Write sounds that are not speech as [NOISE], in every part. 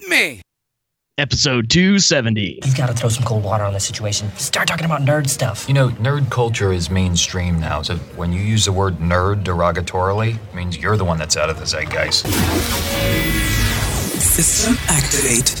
Hit me! Episode 270. You've got to throw some cold water on the situation. Start talking about nerd stuff. You know, nerd culture is mainstream now, so when you use the word nerd derogatorily, it means you're the one that's out of the zeitgeist. System activate.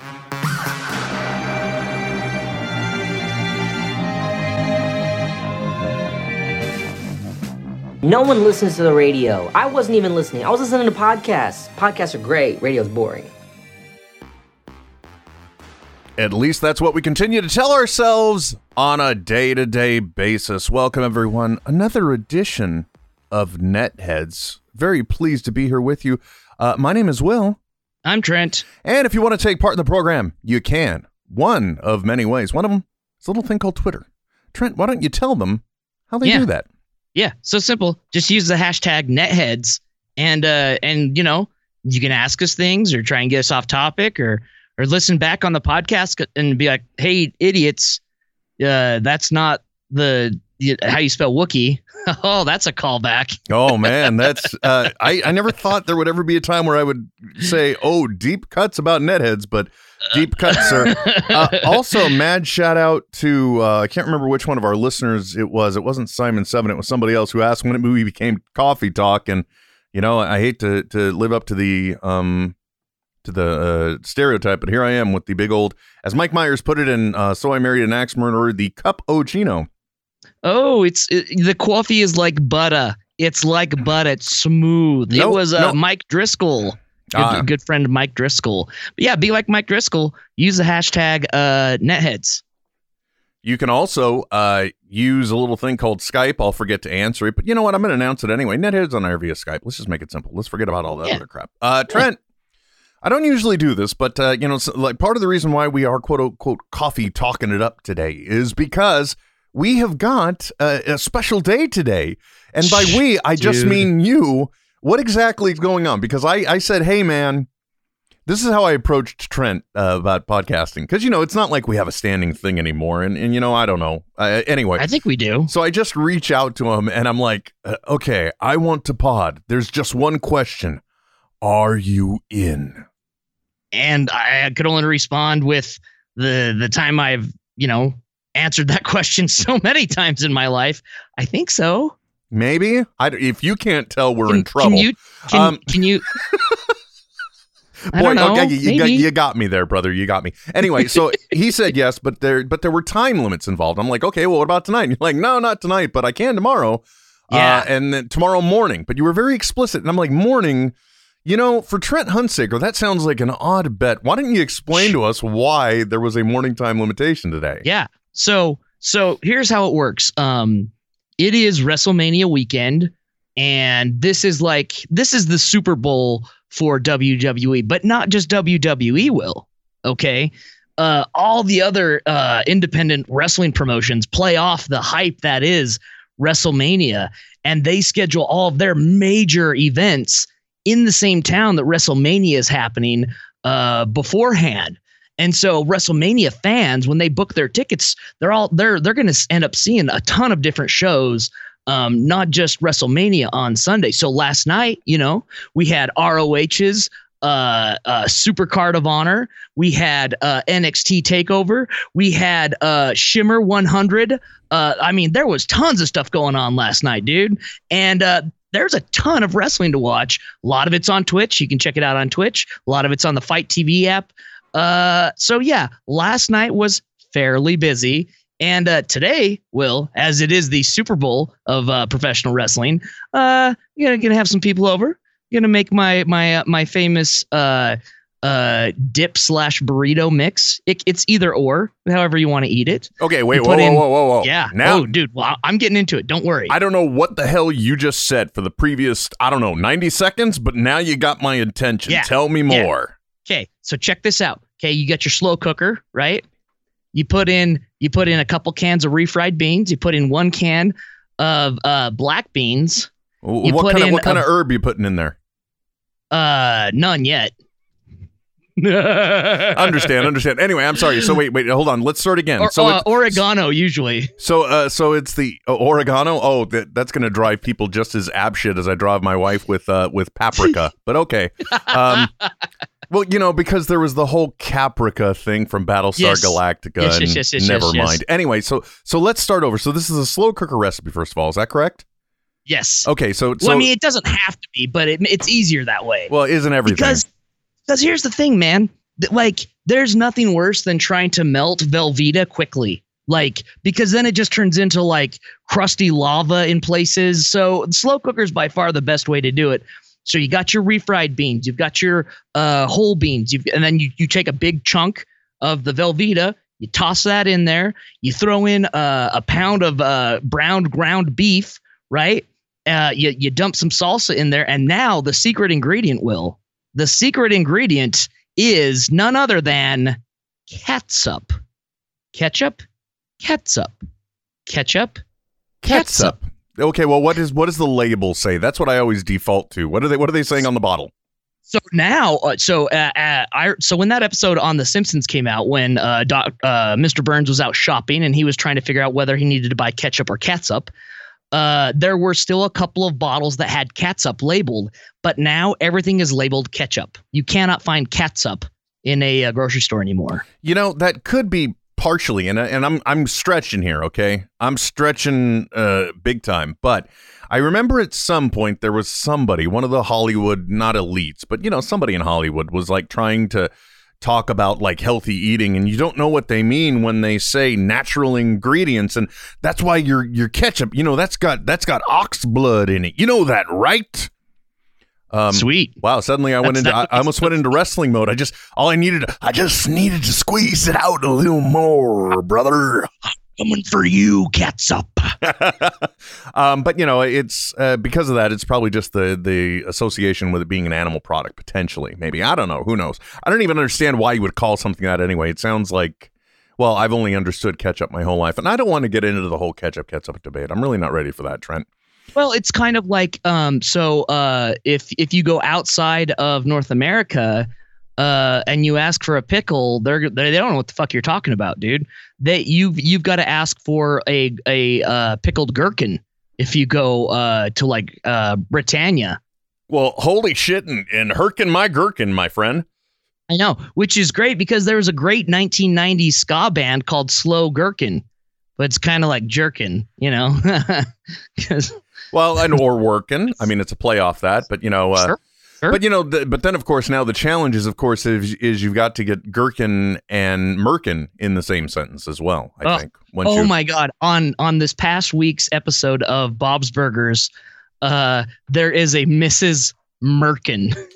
No one listens to the radio. I wasn't even listening. I was listening to podcasts. Podcasts are great. Radio's boring. At least that's what we continue to tell ourselves on a day to day basis. Welcome, everyone. Another edition of Netheads. Very pleased to be here with you. Uh, my name is Will. I'm Trent. And if you want to take part in the program, you can. One of many ways. One of them is a little thing called Twitter. Trent, why don't you tell them how they Yeah. do that? Yeah, so simple. Just use the hashtag netheads and uh and you know, you can ask us things or try and get us off topic or or listen back on the podcast and be like, "Hey, idiots, uh that's not the how you spell Wookie." [LAUGHS] oh, that's a callback. Oh [LAUGHS] man, that's uh, I I never thought there would ever be a time where I would say, "Oh, deep cuts about netheads," but deep cuts sir. [LAUGHS] Uh, also, mad shout out to uh, I can't remember which one of our listeners it was. It wasn't Simon Seven. It was somebody else who asked when the movie became Coffee Talk, and you know I hate to to live up to the um to the uh, stereotype, but here I am with the big old, as Mike Myers put it in uh, "So I Married an Axe Murderer," the cup ochino. Oh, it's it, the coffee is like butter. It's like butter. It's smooth. No, it was uh, no. Mike Driscoll. Good, Ah. good friend Mike Driscoll. But yeah, be like Mike Driscoll. Use the hashtag uh, netheads. You can also uh, use a little thing called Skype. I'll forget to answer it, but you know what? I'm going to announce it anyway. Netheads on air via Skype. Let's just make it simple. Let's forget about all that Yeah. other crap. Uh, Trent, I don't usually do this, but uh, you know, like part of the reason why we are quote unquote coffee talking it up today is because we have got uh, a special day today, and by we, I just mean you. What exactly is going on? Because I, I said, hey man, this is how I approached Trent uh, about podcasting because you know it's not like we have a standing thing anymore, and and you know I don't know. Uh, anyway, I think we do. so I just reach out to him and I'm like, uh, okay, I want to pod. There's just one question: Are you in? and I could only respond with the the time I've you know answered that [LAUGHS] question so many times in my life. I think so. Maybe. I, if you can't tell, we're Can, in trouble. Can you? Can, Um, can you? [LAUGHS] I Boy, know. okay, you, you got, you got me there, brother. You got me. Anyway, so [LAUGHS] he said yes, but there but there were time limits involved. I'm like, okay, well, what about tonight? And you're like, no, not tonight, but I can tomorrow. Yeah. Uh, and then tomorrow morning. But you were very explicit, and I'm like, morning. You know, for Trent Hunsaker, that sounds like an odd bet. Why didn't you explain to us why there was a morning time limitation today? Yeah. So so here's how it works. Um, it is WrestleMania weekend, and this is like this is the Super Bowl for WWE, but not just WWE. Will okay. Uh, all the other uh, independent wrestling promotions play off the hype that is WrestleMania, and they schedule all of their major events in the same town that WrestleMania is happening uh, beforehand. And so WrestleMania fans, when they book their tickets, they're all they're they're going to end up seeing a ton of different shows, um, not just WrestleMania on Sunday. So last night, you know, we had ROH's uh, uh, Super Card of Honor, we had uh, NXT Takeover, we had uh, Shimmer 100. Uh, I mean, there was tons of stuff going on last night, dude, and uh, there's a ton of wrestling to watch. A lot of it's on Twitch. You can check it out on Twitch. A lot of it's on the FITE TV app. Uh, so yeah, last night was fairly busy. And uh, today, Will, as it is the Super Bowl of uh, professional wrestling, uh, you know, gonna have some people over. Gonna make my my uh, my famous uh, uh, dip slash burrito mix. It, it's either or, however you want to eat it. Okay, wait, whoa, put whoa, whoa, whoa, whoa. Yeah. Now, oh, dude. Well, I'm getting into it. Don't worry. I don't know what the hell you just said for the previous, I don't know, 90 seconds, but now you got my attention. Yeah, Tell me yeah. Okay, so check this out. Okay, you got your slow cooker, right? You put in you put in a couple cans of refried beans. You put in one can of uh, black beans. You what kind of what kind a- of herb you putting in there? Uh, none yet. [LAUGHS] Understand, understand. Anyway, I'm sorry. So wait, wait, hold on. Let's start again. Or, so uh, it's, oregano usually. so uh, so it's the uh, oregano. Oh, that, that's going to drive people just as abshit as I drive my wife with uh, with paprika. but okay. Um, [LAUGHS] well, you know, because there was the whole caprica thing from Battlestar Yes. Galactica. Yes, yes, yes, yes, never yes, mind. Anyway, so so let's start over. So this is a slow cooker recipe. First of all, is that correct? Yes. Okay, so so well, I mean, it doesn't have to be, but it, it's easier that way. well, isn't everything? because because here's the thing, man. Like, there's nothing worse than trying to melt Velveeta quickly. Like, because then it just turns into like crusty lava in places. So slow cooker is by far the best way to do it. So you got your refried beans, you've got your uh, whole beans, and then you, you take a big chunk of the Velveeta, you toss that in there, you throw in uh, a pound of uh, browned ground beef, right? Uh, you, you dump some salsa in there, and now the secret ingredient will the secret ingredient is none other than ketchup. Ketchup, ketchup, ketchup, ketchup. Okay, well, what is what does the label say? That's what I always default to. What are they What are they saying on the bottle? So now, uh, so uh, uh, I so when that episode on The Simpsons came out, when uh, doc, uh, Mr. Burns was out shopping and he was trying to figure out whether he needed to buy ketchup or catsup, uh, there were still a couple of bottles that had catsup labeled, but now everything is labeled ketchup. You cannot find catsup in a grocery store anymore. You know, that could be partially, and and I'm I'm stretching here. Okay, I'm stretching uh, big time. But I remember at some point there was somebody, one of the Hollywood, not elites, but you know, somebody in Hollywood was like trying to talk about like healthy eating and you don't know what they mean when they say natural ingredients and that's why your your ketchup you know that's got that's got ox blood in it you know that right um Sweet. Wow! Suddenly, I went That's into I, I almost went into wrestling mode. I just all I needed I just needed to squeeze it out a little more, brother. Coming for you, catsup. [LAUGHS] um, but you know, it's uh, because of that. It's probably just the the association with it being an animal product, potentially. Maybe I don't know. Who knows? I don't even understand why you would call something that anyway. It sounds like. Well, I've only understood ketchup my whole life, and I don't want to get into the whole ketchup ketchup debate. I'm really not ready for that, Trent. Well, it's kind of like um so uh if if you go outside of North America uh and you ask for a pickle, they're they they don't know what the fuck you're talking about, dude. They you've you've got to ask for a a uh pickled gherkin if you go uh to like uh Britannia. Well, holy shit, and, and herkin my gherkin, my friend. I know, which is great because there was a great 1990s ska band called Slow Gherkin, but it's kind of like jerkin, you know. [LAUGHS] 'Cause- Well, and or [LAUGHS] working. I mean, it's a play off that, but you know, uh, Sure, sure. but you know, the, but then of course now the challenge is, of course, is, is you've got to get gherkin and merkin in the same sentence as well. I Oh. think. Once oh you, my god on on this past week's episode of bob's burgers uh there is a mrs merkin [LAUGHS] and,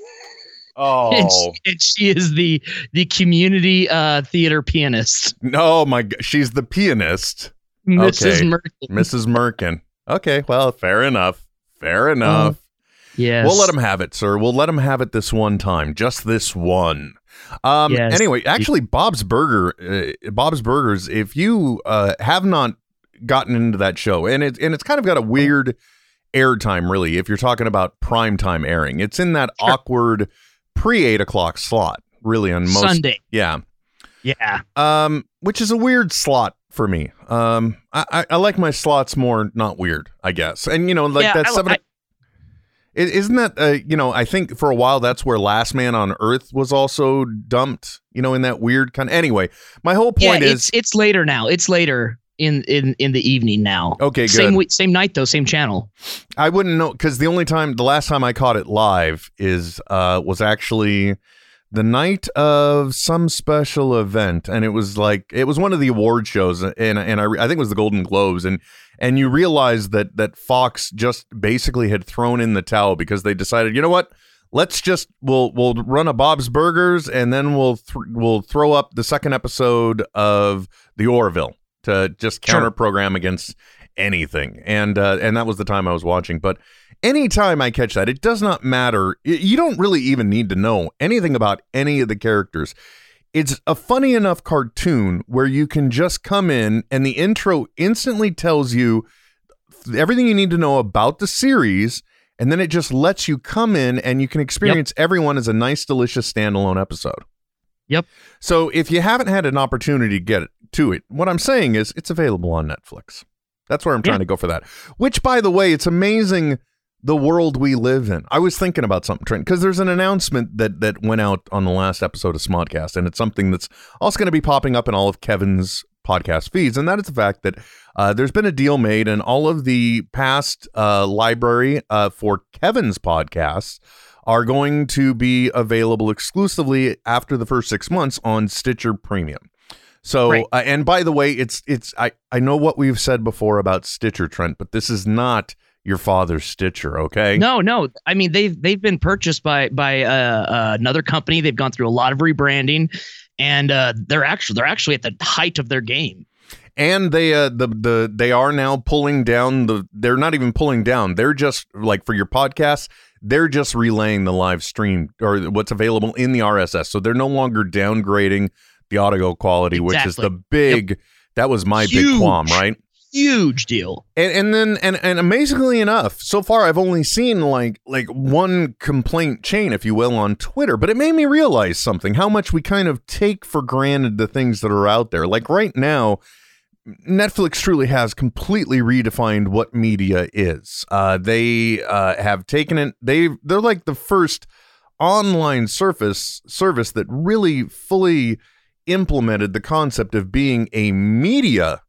Oh she, and she is the the community uh theater pianist no, my! She's the pianist, mrs Okay. merkin Mrs. Merkin. Okay, well, fair enough. Fair enough. yes We'll let him have it, sir. We'll let him have it this one time, just this one. Um, Yes. Anyway, actually, Bob's Burger, uh, Bob's Burgers. If you uh, have not gotten into that show, and it and it's kind of got a weird airtime, really. If you're talking about prime time airing, it's in that Sure. awkward pre eight o'clock slot, really. On most, sunday yeah. yeah Um, which is a weird slot for me. Um, I, I, I like my slots more not weird, I guess. And you know, like Yeah, that I- seven. I- isn't that uh, you know? I think for a while that's where Last Man on Earth was also dumped. You know, in that weird kind. Anyway, my whole yeah point it's is it's later now it's later in in in the evening now okay. same Good. week same night though same channel I wouldn't know because the only time, the last time I caught it live is uh was actually the night of some special event, and it was like it was one of the award shows, and and I, I think it was the Golden Globes, and and you realize that that Fox just basically had thrown in the towel because they decided, you know what. Let's just we'll we'll run a Bob's Burgers and then we'll th- we'll throw up the second episode of the Orville to just counter program against anything, and uh, and that was the time I was watching. But anytime I catch that, it does not matter. You don't really even need to know anything about any of the characters. It's a funny enough cartoon where you can just come in and the intro instantly tells you everything you need to know about the series and then it just lets you come in and you can experience everyone as a nice delicious standalone episode Yep. so if you haven't had an opportunity to get to it what i'm saying is it's available on netflix that's where i'm trying Yeah. to go for that which by the way it's amazing the world we live in i was thinking about something trent because there's an announcement that that went out on the last episode of smodcast and it's something that's also going to be popping up in all of kevin's podcast feeds and that is the fact that uh, there's been a deal made, and all of the past uh, library uh, for Kevin's podcasts are going to be available exclusively after the first six months on Stitcher Premium. So, Right. uh, and by the way, it's it's I I know what we've said before about Stitcher, Trent, but this is not your father's Stitcher, okay? No, no. I mean, they've they've been purchased by by uh, uh, another company. They've gone through a lot of rebranding, and uh, they're actually they're actually at the height of their game. and they uh the the they are now pulling down the they're not even pulling down they're just like for your podcast they're just relaying the live stream or what's available in the rss so they're no longer downgrading the audio quality which is the big that was my big qualm right Huge deal. and and then and and amazingly enough, so far I've only seen like like one complaint chain, if you will, on Twitter. But it made me realize something: how much we kind of take for granted the things that are out there. Like right now, Netflix truly has completely redefined what media is. Uh, they uh, have taken it. They they're like the first online surface service that really fully implemented the concept of being a media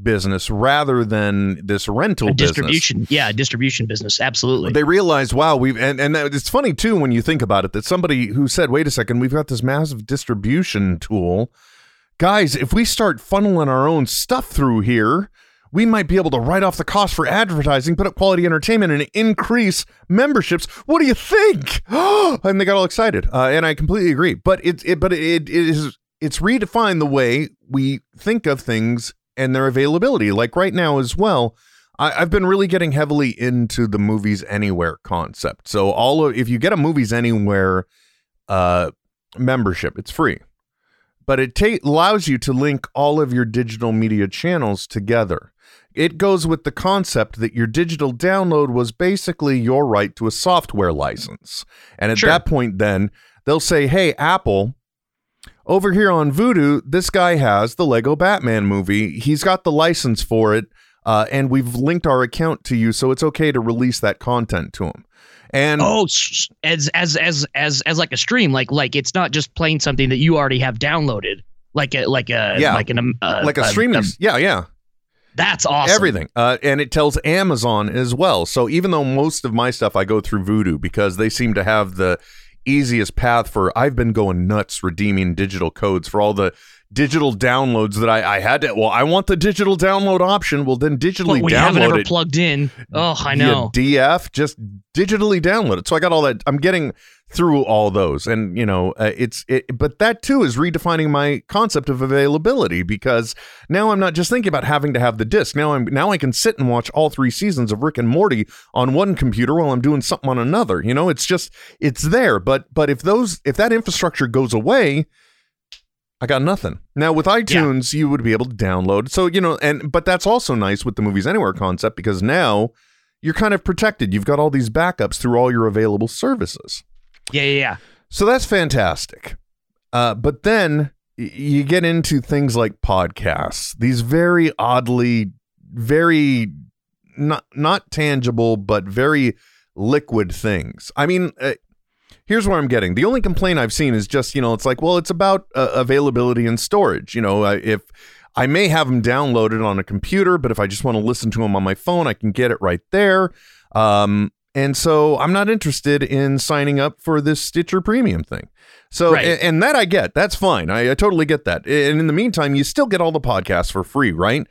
business rather than this rental A business. distribution, yeah, distribution business, absolutely. They realized wow, we've and and it's funny too when you think about it that somebody who said, "Wait a second, we've got this massive distribution tool, guys. If we start funneling our own stuff through here." We might be able to write off the cost for advertising, put up quality entertainment, and increase memberships. What do you think? [GASPS] and they got all excited, uh, and I completely agree. But it, it but it, it is it's redefined the way we think of things and their availability. Like right now as well, I, I've been really getting heavily into the movies anywhere concept. So all of if you get a movies anywhere uh, membership, it's free, but it ta- allows you to link all of your digital media channels together. It goes with the concept that your digital download was basically your right to a software license, and at Sure. that point, then they'll say, "Hey, Apple." Over here on Vudu, this guy has the Lego Batman movie. He's got the license for it, uh, and we've linked our account to you, so it's okay to release that content to him. And oh, as as as as as like a stream, like like it's not just playing something that you already have downloaded, like a like a Yeah. like an um, uh, like a streaming, yeah, yeah, that's awesome. everything. Uh, and it tells Amazon as well. So even though most of my stuff I go through Vudu because they seem to have the easiest path for, I've been going nuts redeeming digital codes for all the digital downloads that I, I had to. Well, I want the digital download option. Well, then digitally But we haven't ever it. plugged in. Oh, I know. DF, just digitally download it. So I got all that. I'm getting through all those, and you know, uh, it's it. But that too is redefining my concept of availability because now I'm not just thinking about having to have the disc. Now I'm now I can sit and watch all three seasons of Rick and Morty on one computer while I'm doing something on another. You know, it's just it's there. But but if those if that infrastructure goes away. I got nothing. Now with iTunes, you would be able to download. So, you know, and but that's also nice with the movies anywhere concept because now you're kind of protected. You've got all these backups through all your available services. Yeah, yeah, yeah. So that's fantastic. Uh, but then y- you get into things like podcasts, these very oddly, very not not tangible, but very liquid things. I mean, uh, here's where I'm getting. The only complaint I've seen is just you know, it's like, well, it's about uh, availability and storage. You know, uh, if I may have them downloaded on a computer, but if I just want to listen to them on my phone, I can get it right there. Um, and so I'm not interested in signing up for this Stitcher Premium thing. So, Right. and, and that I get. That's fine. I, I totally get that. And in the meantime, you still get all the podcasts for free, right?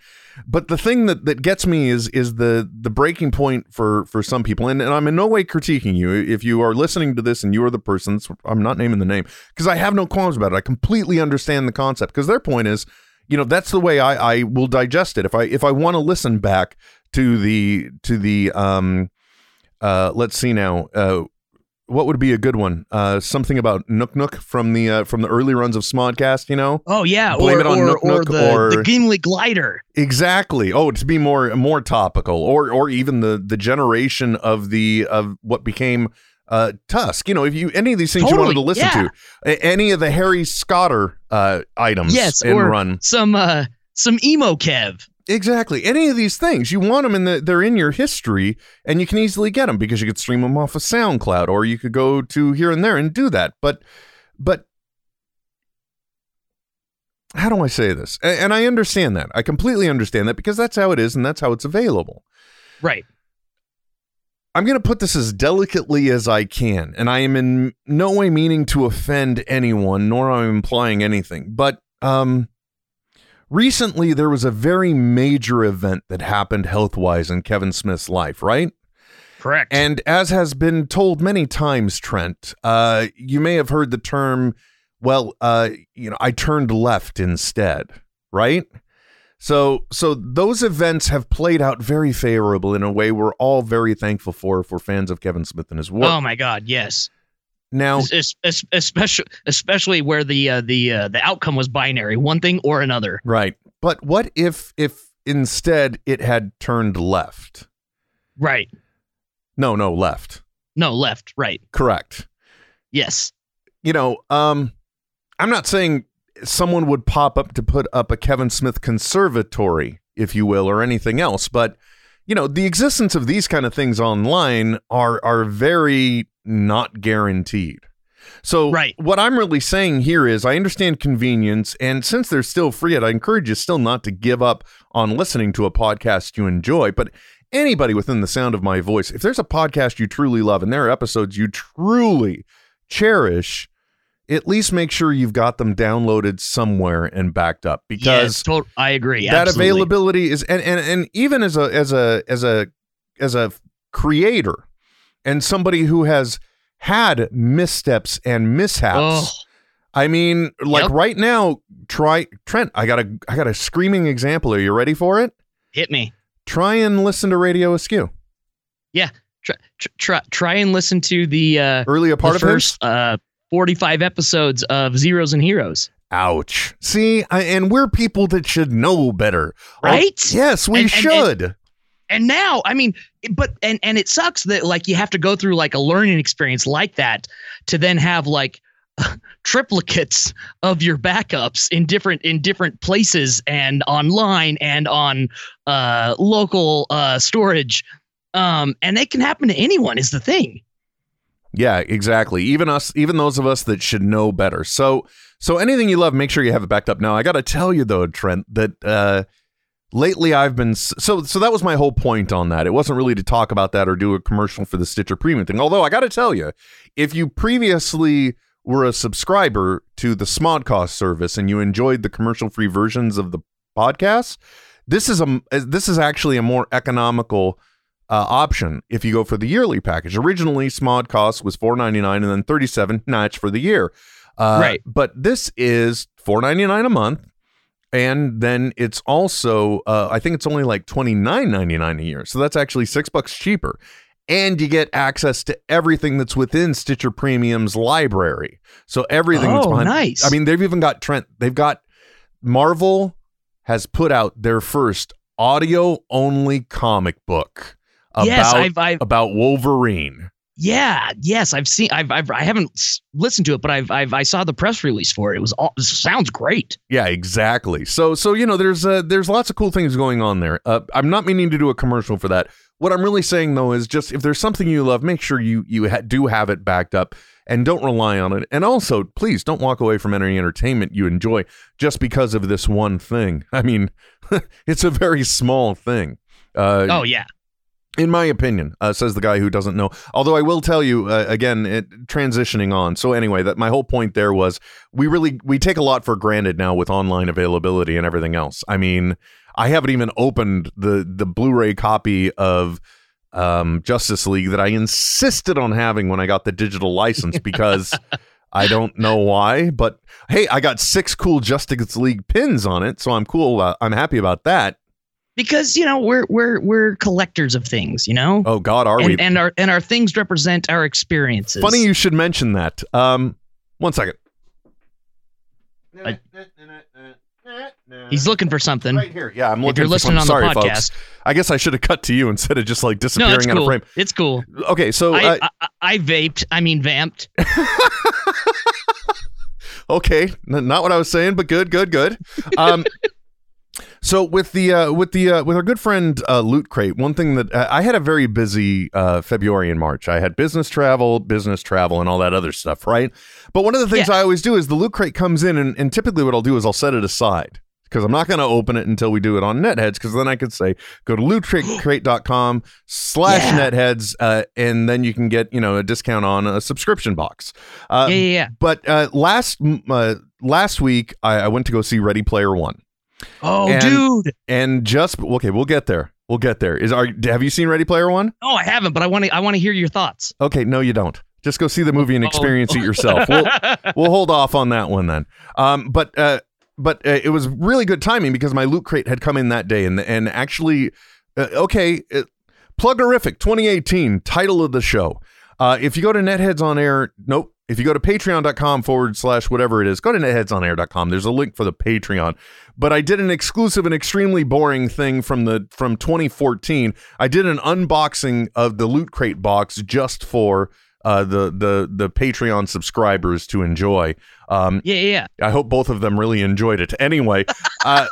But the thing that, that gets me is is the the breaking point for for some people, and, and I'm in no way critiquing you. If you are listening to this and you are the person, I'm not naming the name because I have no qualms about it. I completely understand the concept because their point is you know that's the way I, I will digest it if I if I want to listen back to the to the um uh let's see now uh what would be a good one uh something about Nook Nook from the uh, from the early runs of Smodcast you know Oh yeah, Blame or it on or, Nook or Nook the, or- the Gimli glider. exactly oh to be more more topical or or even the the generation of the of what became uh Tusk you know if you any of these things you wanted to listen yeah. to a- any of the Harry Scotter uh items Yes, in or run some uh some emo Kev. Exactly. Any of these things, you want them and the they're in your history and you can easily get them because you could stream them off of SoundCloud or you could go to here and there and do that. But but how do I say this? A- And I understand that. I completely understand that because that's how it is and that's how it's available. Right. I'm going to put this as delicately as I can, and I am in no way meaning to offend anyone, nor am I implying anything. But um, recently, there was a very major event that happened health wise in Kevin Smith's life, right? Correct. And as has been told many times, Trent, uh, you may have heard the term, well, uh, you know, I turned left instead, right? So, so those events have played out very favorable in a way we're all very thankful for if we're fans of Kevin Smith and his work. oh my God, yes. Now, Es- es- es- especially especially where the uh, the uh, the outcome was binary, one thing or another. right, but what if if instead it had turned left? Right. No, no, left. No, left. Right. Correct. Yes. you know, um, I'm not saying someone would pop up to put up a Kevin Smith conservatory, if you will, or anything else, but you know, the existence of these kind of things online are are very not guaranteed. So Right. what I'm really saying here is I understand convenience and since they're still free I encourage you still not to give up on listening to a podcast you enjoy, but anybody within the sound of my voice, if there's a podcast you truly love and there are episodes you truly cherish, at least make sure you've got them downloaded somewhere and backed up because yes. To- I agree. that absolutely. availability is and, and and even as a as a as a as a creator and somebody who has had missteps and mishaps. Oh, i mean like Yep. right now try trent i got a i got a screaming example. Are you ready for it? Hit me. try and listen to radio askew. Yeah, Try, try try and listen to the uh early part the of first uh 45 episodes of Zeros and Heroes. ouch. See I, and we're people that should know better. Right? yes we And- and- should and now i mean but and and it sucks that like you have to go through like a learning experience like that to then have like [LAUGHS] triplicates of your backups in different in different places and online and on uh local uh storage um and it can happen to anyone is the thing Yeah, exactly. Even us, even those of us that should know better. So, so anything you love, make sure you have it backed up. Now, I got to tell you though, Trent, that uh, lately I've been so. So that was my whole point on that. It wasn't really to talk about that or do a commercial for the Stitcher Premium thing. Although I got to tell you, if you previously were a subscriber to the Smodcast service and you enjoyed the commercial-free versions of the podcasts, this is a this is actually a more economical uh, option if you go for the yearly package. Originally, Smodcast was four ninety nine and then thirty seven notch for the year. Uh, Right. But this is four ninety nine a month, and then it's also uh, I think it's only like twenty nine ninety nine a year. So that's actually six bucks cheaper. And you get access to everything that's within Stitcher Premium's library. So everything that's Oh, behind. nice. I mean, they've even got Trent. They've got Marvel has put out their first audio only comic book about yes i've i've about Wolverine. Yeah yes i've seen i've, I've i haven't listened to it but i've i've i saw the press release for it it was all it sounds great Yeah, exactly. So so you know there's uh, there's lots of cool things going on there. Uh, I'm not meaning to do a commercial for that. What I'm really saying though is just if there's something you love, make sure you you ha- do have it backed up and don't rely on it. And also, please don't walk away from any entertainment you enjoy just because of this one thing. [LAUGHS] I mean, [LAUGHS] it's a very small thing. Uh, oh yeah in my opinion, uh, says the guy who doesn't know. Although I will tell you uh, again, it, transitioning on. So anyway, that my whole point there was we really we take a lot for granted now with online availability and everything else. I mean, I haven't even opened the the Blu-ray copy of um, Justice League that I insisted on having when I got the digital license [LAUGHS] because I don't know why, but hey, I got six cool Justice League pins on it, so I'm cool. Uh, I'm happy about that. Because you know we're we're we're collectors of things, you know, Oh God, are we? and, and our and our things represent our experiences. Funny you should mention that. Um, one second. I- He's looking for something. right here. Yeah, I'm If looking. you're for listening on something. the Sorry, podcast, folks. I guess I should have cut to you instead of just like no, disappearing it's on a cool. frame. It's cool. Okay, so I, I, I I vaped. I mean vamped. [LAUGHS] okay, not what I was saying, but good, good, good. Um, [LAUGHS] so with the uh, with the uh, with our good friend uh, Loot Crate, one thing that uh, I had a very busy uh, February and March. I had business travel, business travel, and all that other stuff, right? But one of the things Yeah. I always do is the Loot Crate comes in, and, and typically what I'll do is I'll set it aside. Because I'm not going to open it until we do it on Netheads. Because then I could say go to lootcrate.com slash. Netheads, uh, and then you can get you know a discount on a subscription box. Uh, yeah, yeah, yeah. but uh, last uh, last week, I, I went to go see Ready Player One, Oh, and- dude. and just okay, we'll get there. We'll get there. Is are have you seen Ready Player One? Oh, I haven't, but I want to. I want to hear your thoughts. Okay, no, you don't. Just go see the movie and Oh. experience it [LAUGHS] yourself. We'll, we'll hold off on that one then. Um, but uh, but uh, it was really good timing because my loot crate had come in that day, and and actually, uh, okay, Plugorific 2018 title of the show. Uh, if you go to Netheads on Air, nope. If you go to patreon.com forward slash whatever it is, go to netheadsonair.com. There's a link for the Patreon. But I did an exclusive and extremely boring thing from the from 2014. I did an unboxing of the Loot Crate box just for uh, the the the Patreon subscribers to enjoy. Um, yeah, yeah. I hope both of them really enjoyed it. Anyway, [LAUGHS] uh,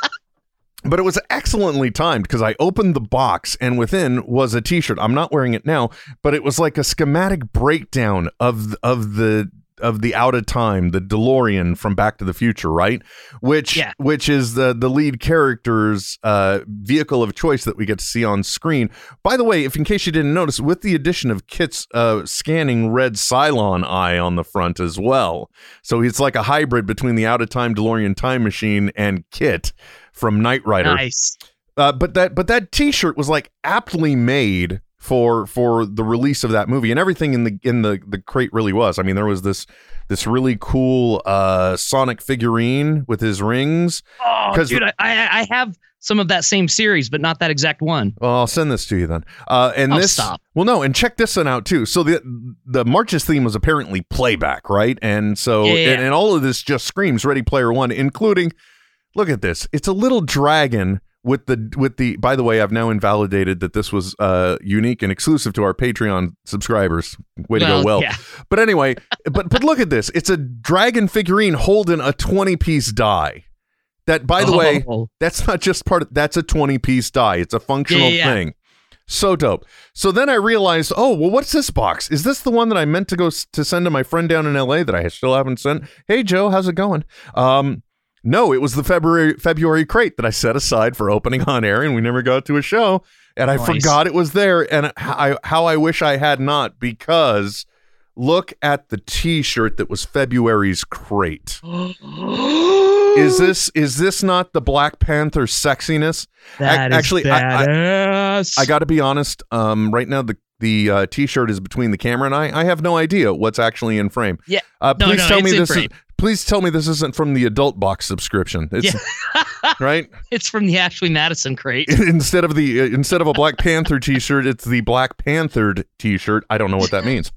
but it was excellently timed because I opened the box and within was a T-shirt. I'm not wearing it now, but it was like a schematic breakdown of of the of the out of time, the DeLorean from Back to the Future, right? Which Yeah. which is the the lead character's uh, vehicle of choice that we get to see on screen. By the way, if in case you didn't notice, with the addition of KITT's uh, scanning red Cylon eye on the front as well, so it's like a hybrid between the out of time DeLorean time machine and Kit from Knight Rider. Nice. Uh, but that but that T-shirt was like aptly made for for the release of that movie, and everything in the in the the crate really was. I mean, there was this this really cool uh, Sonic figurine with his rings. Oh, dude, the- I, I have some of that same series, but not that exact one. Well, I'll send this to you then. Uh, and Oh, this, stop. well, no, and check this one out too. So the the March's theme was apparently playback, right? And so, Yeah, yeah, and, and all of this just screams Ready Player One, including. Look at this. It's a little dragon with the with the. By the way, I've now invalidated that this was uh unique and exclusive to our Patreon subscribers. Way to go, well. yeah. [LAUGHS] But anyway, but but look at this. It's a dragon figurine holding a twenty piece die. That, by the way, Oh, that's not just part of that's a 20 piece die. It's a functional yeah, yeah. thing. So dope. So then I realized, oh, well, what's this box? Is this the one that I meant to go s- to send to my friend down in LA that I still haven't sent? Hey, Joe, how's it going? Um, no, it was the February February crate that I set aside for opening on air, and we never got to a show, and I Nice. forgot it was there, and I, how I wish I had not because look at the T-shirt that was February's crate. [GASPS] Is this is this not the Black Panther sexiness? That is actually, I- I- I got to be honest. Um, right now the the uh, t-shirt is between the camera and I. I have no idea what's actually in frame. Yeah. Uh, please no, tell me this. Is. Please tell me this isn't from the adult box subscription. It's [LAUGHS] right [LAUGHS] it's from the Ashley Madison crate. [LAUGHS] instead of the uh, instead of a Black Panther t-shirt, it's the Black Panthered t-shirt. I don't know what that means.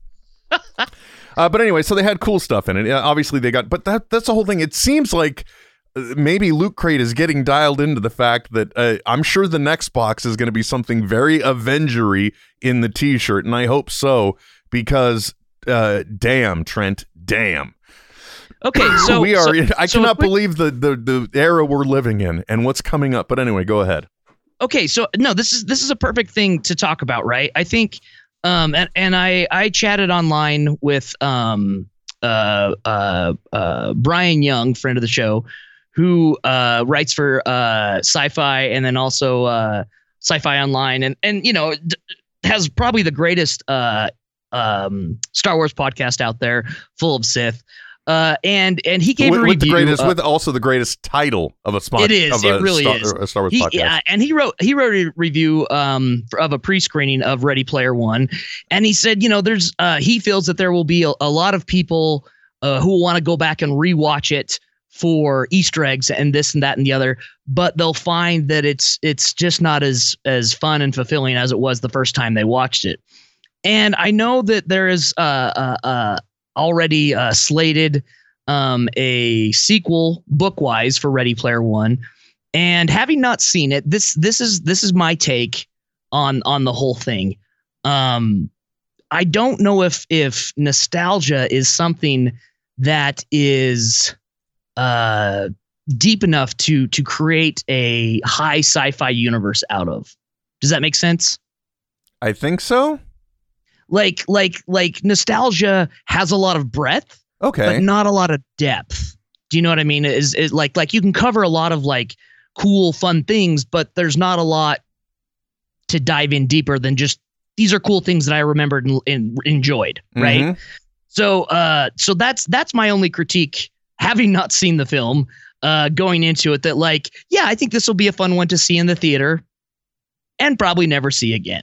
Uh, but anyway, so they had cool stuff in it. Yeah, obviously, they got, but that that's the whole thing. It seems like uh, maybe Loot Crate is getting dialed into the fact that uh, I'm sure the next box is going to be something very Avengery in the T-shirt, and I hope so because, uh, damn, Trent, damn, Okay, [COUGHS] so we are. so- I so cannot quick- believe the, the the era we're living in and what's coming up. But anyway, go ahead. okay so no this is this is a perfect thing to talk about right i think um and, and i i chatted online with um uh uh uh bryan young friend of the show who uh writes for uh sci-fi and then also uh sci-fi online and and you know d- has probably the greatest uh um star wars podcast out there full of sith uh and and he gave with, a with the review greatest, uh, with also the greatest title of a spot. It is. It really Star, is. Star Wars he, podcast. yeah, and he wrote he wrote a review um for, of a pre-screening of Ready Player One, and he said, you know, there's uh he feels that there will be a, a lot of people uh, who will want to go back and rewatch it for Easter eggs and this and that and the other, but they'll find that it's it's just not as as fun and fulfilling as it was the first time they watched it. And I know that there is uh, uh, uh already uh, slated um, a sequel bookwise for Ready Player One, and having not seen it, this this is this is my take on on the whole thing. Um, I don't know if if nostalgia is something that is uh, deep enough to to create a high sci-fi universe out of. Does that make sense? I think so. Like like like nostalgia has a lot of breadth, Okay. but not a lot of depth. Do you know what I mean? Is is like like you can cover a lot of like cool fun things, but there's not a lot to dive in deeper than just these are cool things that I remembered and, and enjoyed, right? Mhm. So uh so that's that's my only critique having not seen the film uh going into it that like yeah, I think this will be a fun one to see in the theater and probably never see again.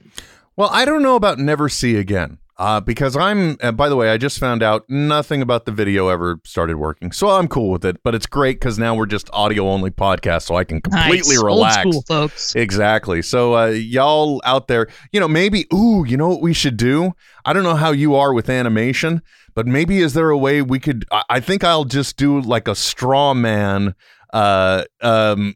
Well, I don't know about never see again. Uh, because I'm, uh, by the way, I just found out nothing about the video ever started working. So I'm cool with it, but it's great because now we're just audio only podcast, so I can completely Nice. relax. Old school folks. Exactly. So, uh, y'all out there, you know, maybe, ooh, you know what we should do? I don't know how you are with animation, but maybe is there a way we could? I, I think I'll just do like a straw man, uh, um,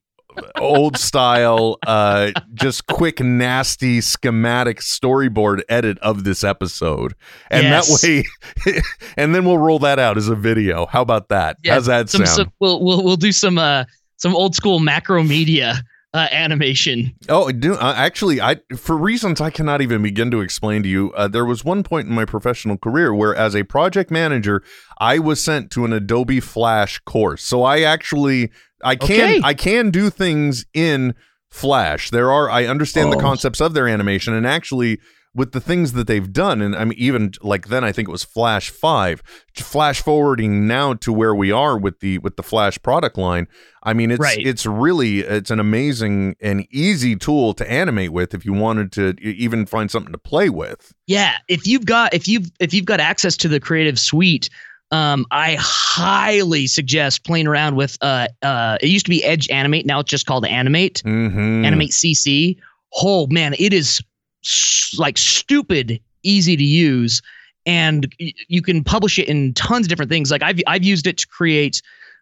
old style, uh, just quick, nasty schematic storyboard edit of this episode. And Yes. that way, [LAUGHS] and then we'll roll that out as a video. How about that? Yeah, How's that some, sound? some we'll we'll we'll do some uh some old school Macromedia uh, animation. Oh, do uh, actually, I for reasons I cannot even begin to explain to you. Uh, there was one point in my professional career where, as a project manager, I was sent to an Adobe Flash course. So I actually, I can, Okay. I can do things in Flash. There are, I understand the Oh. concepts of their animation, and actually. With the things that they've done, and I mean, even like then, I think it was Flash Five, flash forwarding now to where we are with the with the Flash product line. I mean, it's Right. it's really it's an amazing and easy tool to animate with if you wanted to even find something to play with. Yeah, if you've got if you've if you've got access to the Creative Suite, um, I highly suggest playing around with uh uh. It used to be Edge Animate, now it's just called Animate. Mm-hmm. Animate CC. Oh man, it is s- like stupid easy to use, and y- you can publish it in tons of different things. Like I've I've used it to create.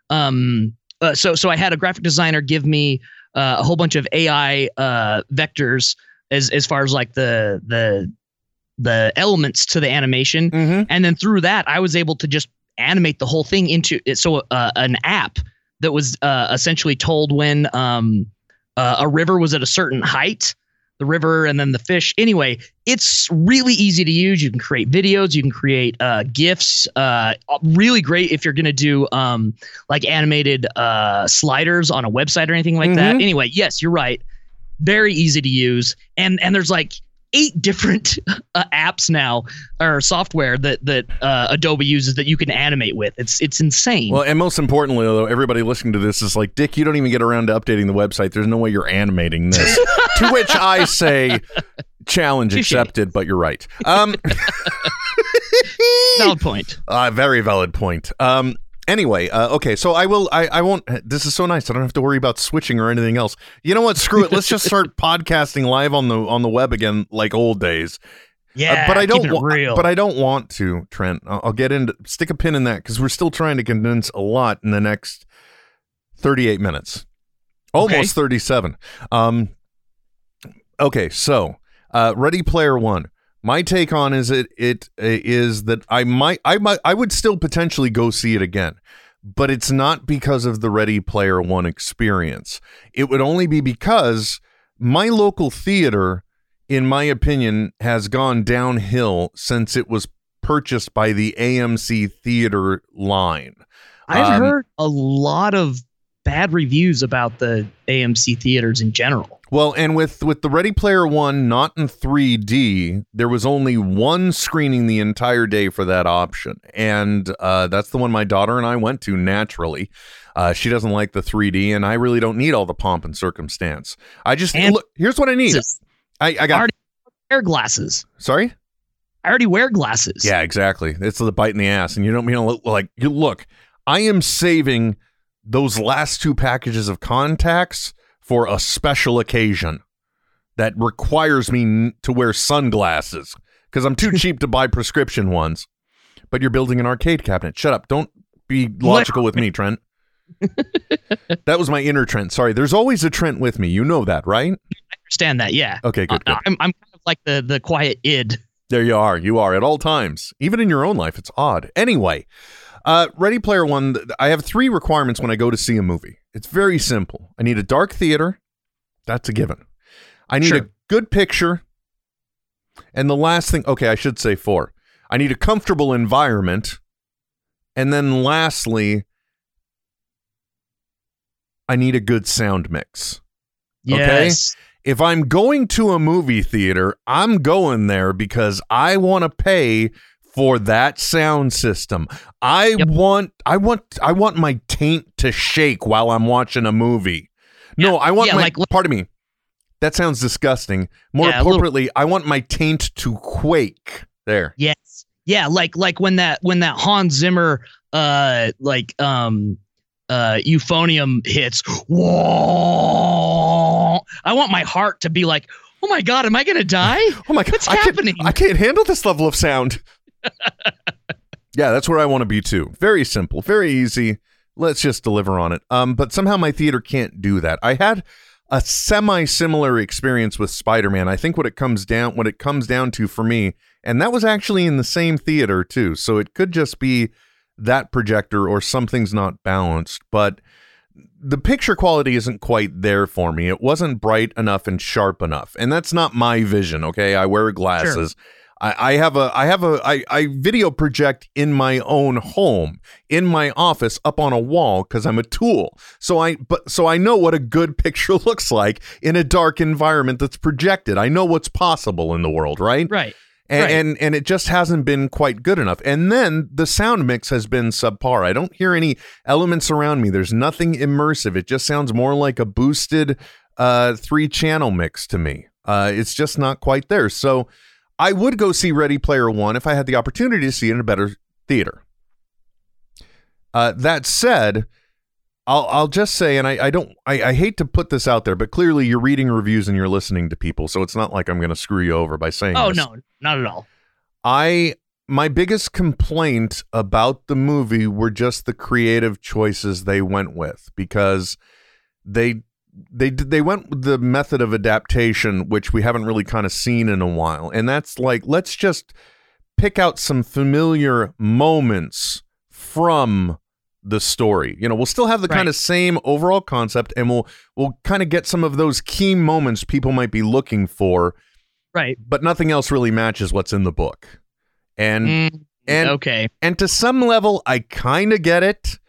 Um, uh, so so I had a graphic designer give me uh, a whole bunch of AI uh, vectors as as far as like the the the elements to the animation, Mm-hmm. and then through that I was able to just animate the whole thing into it. So uh, an app that was uh, essentially told when um, uh, a river was at a certain height, the river and then the fish. Anyway, it's really easy to use. You can create videos, you can create uh, gifs. Uh, really great if you're gonna do um, like animated uh, sliders on a website or anything like that. Mhm. Anyway, yes, you're right. Very easy to use, and and there's like eight different [LAUGHS] uh, apps now or software that that uh, Adobe uses that you can animate with. It's it's insane. Well, and most importantly, though, everybody listening to this is like, Dick, you don't even get around to updating the website. There's no way you're animating this. [LAUGHS] to which I say, challenge Touche. accepted, but you're right. Um, [LAUGHS] Valid point. Uh, very valid point. Um, anyway, uh, okay, so I will. I, I won't. This is so nice. I don't have to worry about switching or anything else. You know what? Screw it. Let's just start [LAUGHS] podcasting live on the on the web again, like old days. Uh, Yeah, but I don't. wa-. But I don't want to, Trent. I'll, I'll get into stick a pin in that because we're still trying to condense a lot in the next thirty-eight minutes, almost Okay. thirty-seven. Um. Okay, so uh, Ready Player One. My take on is it it uh, is that I might I might I would still potentially go see it again, but it's not because of the Ready Player One experience. It would only be because my local theater, in my opinion, has gone downhill since it was purchased by the AMC theater line. I've um, heard a lot of bad reviews about the AMC theaters in general. Well, and with with the Ready Player One not in 3D, there was only one screening the entire day for that option, and uh, that's the one my daughter and I went to. Naturally, uh, she doesn't like the 3D, and I really don't need all the pomp and circumstance. I just And- look. Here's what I need. I, I got already air glasses. sorry. I already wear glasses. Yeah, exactly. It's the bite in the ass, and you don't mean to look like you look. I am saving those last two packages of contacts for a special occasion that requires me to wear sunglasses because I'm too [LAUGHS] cheap to buy prescription ones. But you're building an arcade cabinet. Shut up. Don't be logical with me, Trent. [LAUGHS] that was my inner Trent. Sorry. There's always a Trent with me. You know that, right? I understand that. Yeah. Okay, good. Uh, good. I'm, I'm kind of like the the quiet id. There you are. You are at all times, even in your own life. It's odd. Anyway, uh, Ready Player One. I have three requirements when I go to see a movie. It's very simple. I need a dark theater. That's a given. I need a good picture. And the last thing, okay, I should say four. I need a comfortable environment. And then lastly, I need a good sound mix. Okay. Yes. if I'm going to a movie theater, I'm going there because I want to pay for that sound system. I Yep. want I want I want my taint to shake while I'm watching a movie. No, I want Yeah, my like- pardon me. That sounds disgusting. More Yeah, appropriately, I want my taint to quake. There. Yes. Yeah, like like when that when that Hans Zimmer uh like um uh euphonium hits. Whoa! I want my heart to be like, "Oh my god, am I going to die?" Oh my god, What's I can't- happening? I can't handle this level of sound. Yeah, that's where I want to be too. Very simple, very easy. Let's just deliver on it. Um, but somehow my theater can't do that. I had a semi-similar experience with Spider-Man. I think what it comes down what it comes down to for me, and that was actually in the same theater too. So it could just be that projector or something's not balanced, but the picture quality isn't quite there for me. It wasn't bright enough and sharp enough, and that's not my vision. Okay, I wear glasses. I, I have a I have a I, I video project in my own home, in my office, up on a wall because I'm a tool. So I but so I know what a good [LAUGHS] picture looks like in a dark environment that's projected. I know what's possible in the world, right? Right. and, Right. and and it just hasn't been quite good enough. And then the sound mix has been subpar. I don't hear any elements around me. There's nothing immersive. It just sounds more like a boosted uh, three channel mix to me. Uh, it's just not quite there. So I would go see Ready Player One if I had the opportunity to see it in a better theater. Uh, that said, I'll I'll just say, and I, I don't I, I hate to put this out there, but clearly you're reading reviews and you're listening to people, so it's not like I'm going to screw you over by saying. Oh this. no, not at all. I my biggest complaint about the movie were just the creative choices they went with because they they they went with the method of adaptation which we haven't really kind of seen in a while and that's like let's just pick out some familiar moments from the story. You know, we'll still have the kind of same overall concept and we'll we'll kind of get some of those key moments people might be looking for Right. but nothing else really matches what's in the book. And Mm, and okay. and to some level I kind of get it.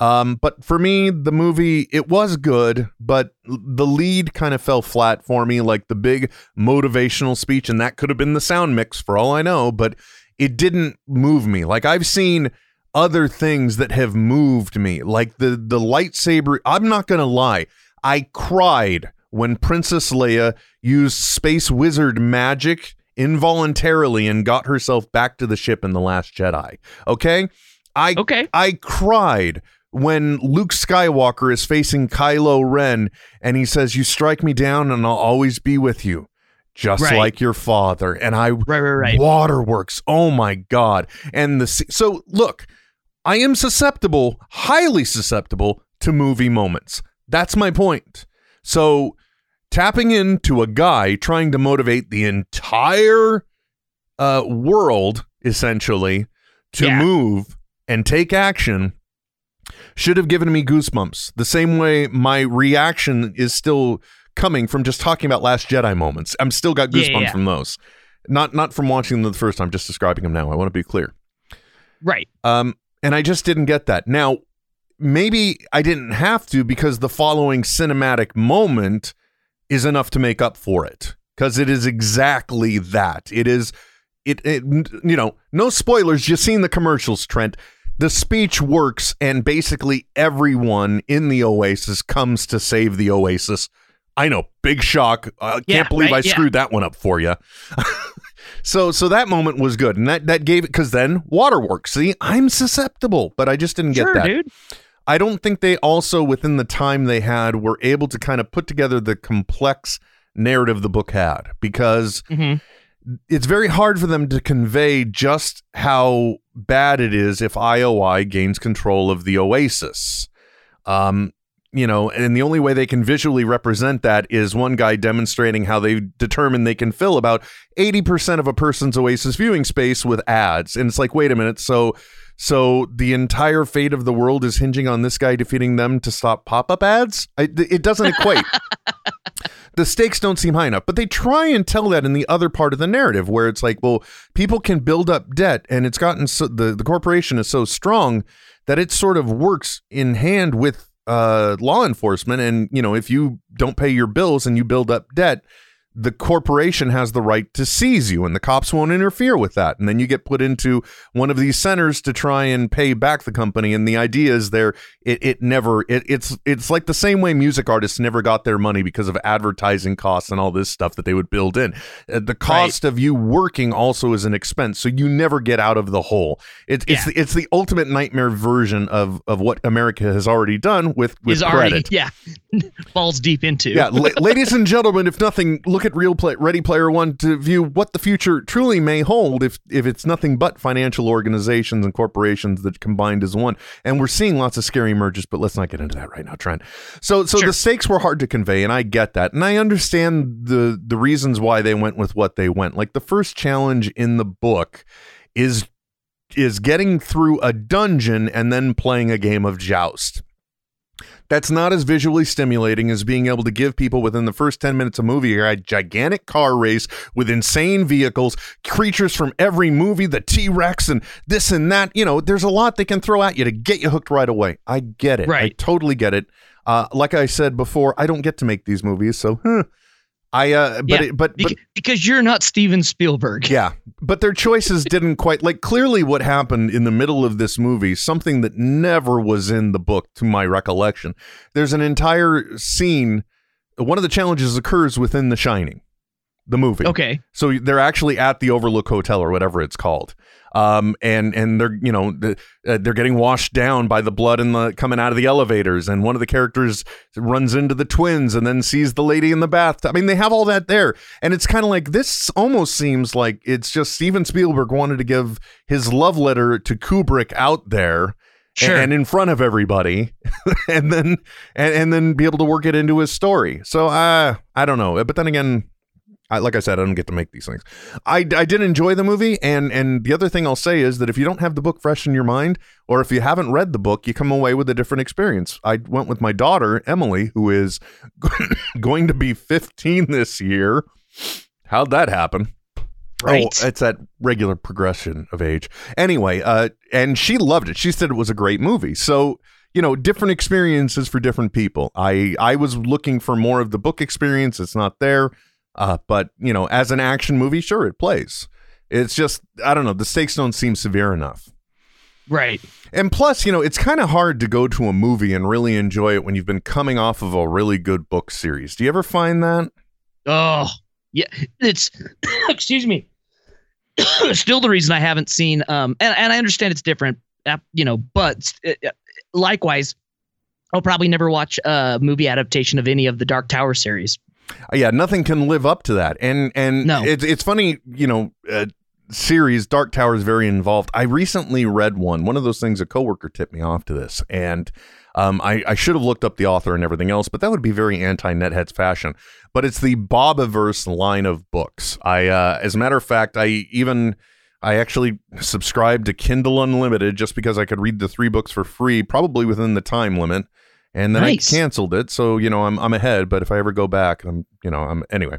Um, but for me, the movie it was good, but the lead kind of fell flat for me, like the big motivational speech, and that could have been the sound mix for all I know, but it didn't move me. Like I've seen other things that have moved me, like the the lightsaber. I'm not gonna lie, I cried when Princess Leia used space wizard magic involuntarily and got herself back to the ship in the Last Jedi. Okay, I Okay. I cried when Luke Skywalker is facing Kylo Ren and he says, "You strike me down, and I'll always be with you." Just Right. like your father, and I Right. Right. Right. Waterworks. Oh my god! And the so look, I am susceptible, highly susceptible to movie moments. That's my point. So tapping into a guy trying to motivate the entire uh, world essentially to Yeah. move and take action should have given me goosebumps. The same way my reaction is still coming from just talking about Last Jedi moments. I'm still got Yeah, goosebumps yeah. from those. Not not from watching them the first time, just describing them now. I want to be clear. Right. Um, and I just didn't get that. Now, maybe I didn't have to because the following cinematic moment is enough to make up for it because it is exactly that. It is it, it you know, no spoilers, you've seen the commercials, Trent. The speech works and basically everyone in the Oasis comes to save the Oasis. I know, big shock. I Yeah, can't believe right, I yeah. screwed that one up for you. [LAUGHS] So so that moment was good, and that that gave it because then waterworks. See, I'm susceptible, but I just didn't get that. dude. I don't think they also within the time they had were able to kind of put together the complex narrative the book had because hmm it's very hard for them to convey just how bad it is if IOI gains control of the Oasis. Um, you know, and the only way they can visually represent that is one guy demonstrating how they determine they can fill about 80% of a person's Oasis viewing space with ads. And it's like, wait a minute, so so the entire fate of the world is hinging on this guy defeating them to stop pop-up ads? I, it doesn't equate [LAUGHS] the stakes don't seem high enough. But they try and tell that in the other part of the narrative, where it's like, well, people can build up debt, and it's gotten so the the corporation is so strong that it sort of works in hand with uh, law enforcement. And you know, if you don't pay your bills and you build up debt. The corporation has the right to seize you, and the cops won't interfere with that. And then you get put into one of these centers to try and pay back the company. And the idea is there, it, it never, it, it's it's like the same way music artists never got their money because of advertising costs and all this stuff that they would build in. Uh, the cost of you working also is an expense, so you never get out of the hole. It's it's Yeah. the, it's the ultimate nightmare version of of what America has already done with with Is already credit. [LAUGHS] yeah falls deep into. Yeah, la- ladies and gentlemen, if nothing, look at Real Play, Ready Player One to view what the future truly may hold. If if it's nothing but financial organizations and corporations that combined as one, and we're seeing lots of scary mergers, but let's not get into that right now, Trent. So so Sure. the stakes were hard to convey, and I get that, and I understand the the reasons why they went with what they went. Like the first challenge in the book is is getting through a dungeon and then playing a game of joust that's not as visually stimulating as being able to give people within the first 10 minutes of movie a gigantic car race with insane vehicles, creatures from every movie, the T-Rex and this and that. You know, there's a lot they can throw at you to get you hooked right away. I get it. I totally get it. Uh, like I said before, I don't get to make these movies, so huh. I uh but Yeah, it, but, but because you're not Steven Spielberg. yeah, but their choices [LAUGHS] didn't quite like clearly what happened in the middle of this movie, something that never was in the book to my recollection. There's an entire scene one of the challenges occurs within The Shining, the movie. Okay. So they're actually at the Overlook Hotel or whatever it's called. Um, and and they're you know uh, they're getting washed down by the blood and the coming out of the elevators. And one of the characters runs into the twins and then sees the lady in the bathtub. I mean, they have all that there, and it's kind of like this. Almost seems like it's just Steven Spielberg wanted to give his love letter to Kubrick out there. Sure. And in front of everybody, [LAUGHS] and then and, and then be able to work it into his story. So uh, I don't know, but then again, I, like I said, I don't get to make these things. I, I did enjoy the movie, and and the other thing I'll say is that if you don't have the book fresh in your mind, or if you haven't read the book, you come away with a different experience. I went with my daughter Emily, who is [COUGHS] going to be 15 this year. How'd that happen? Right. Oh, it's that regular progression of age. Anyway, uh, and she loved it. She said it was a great movie. So you know, different experiences for different people. I I was looking for more of the book experience. It's not there. Uh, but you know, as an action movie, sure, it plays. It's just I don't know. The stakes don't seem severe enough. Right. And plus, you know, it's kind of hard to go to a movie and really enjoy it when you've been coming off of a really good book series. Do you ever find that? Oh, yeah. It's [COUGHS] excuse me. [COUGHS] Still the reason I haven't seen um and, and I understand it's different, uh, you know, but uh, uh, likewise I'll probably never watch a movie adaptation of any of the Dark Tower series. Uh, yeah, nothing can live up to that. And and No. it's it's funny, you know, uh, series Dark Tower is very involved. I recently read one, one of those things. A coworker tipped me off to this, and um, I I should have looked up the author and everything else, but that would be very anti netheads fashion. But it's the Bobiverse line of books. I, uh, as a matter of fact, I even. I actually subscribed to Kindle Unlimited just because I could read the three books for free, probably within the time limit. And then Nice. I canceled it, so you know I'm I'm ahead. But if I ever go back, I'm you know I'm anyway.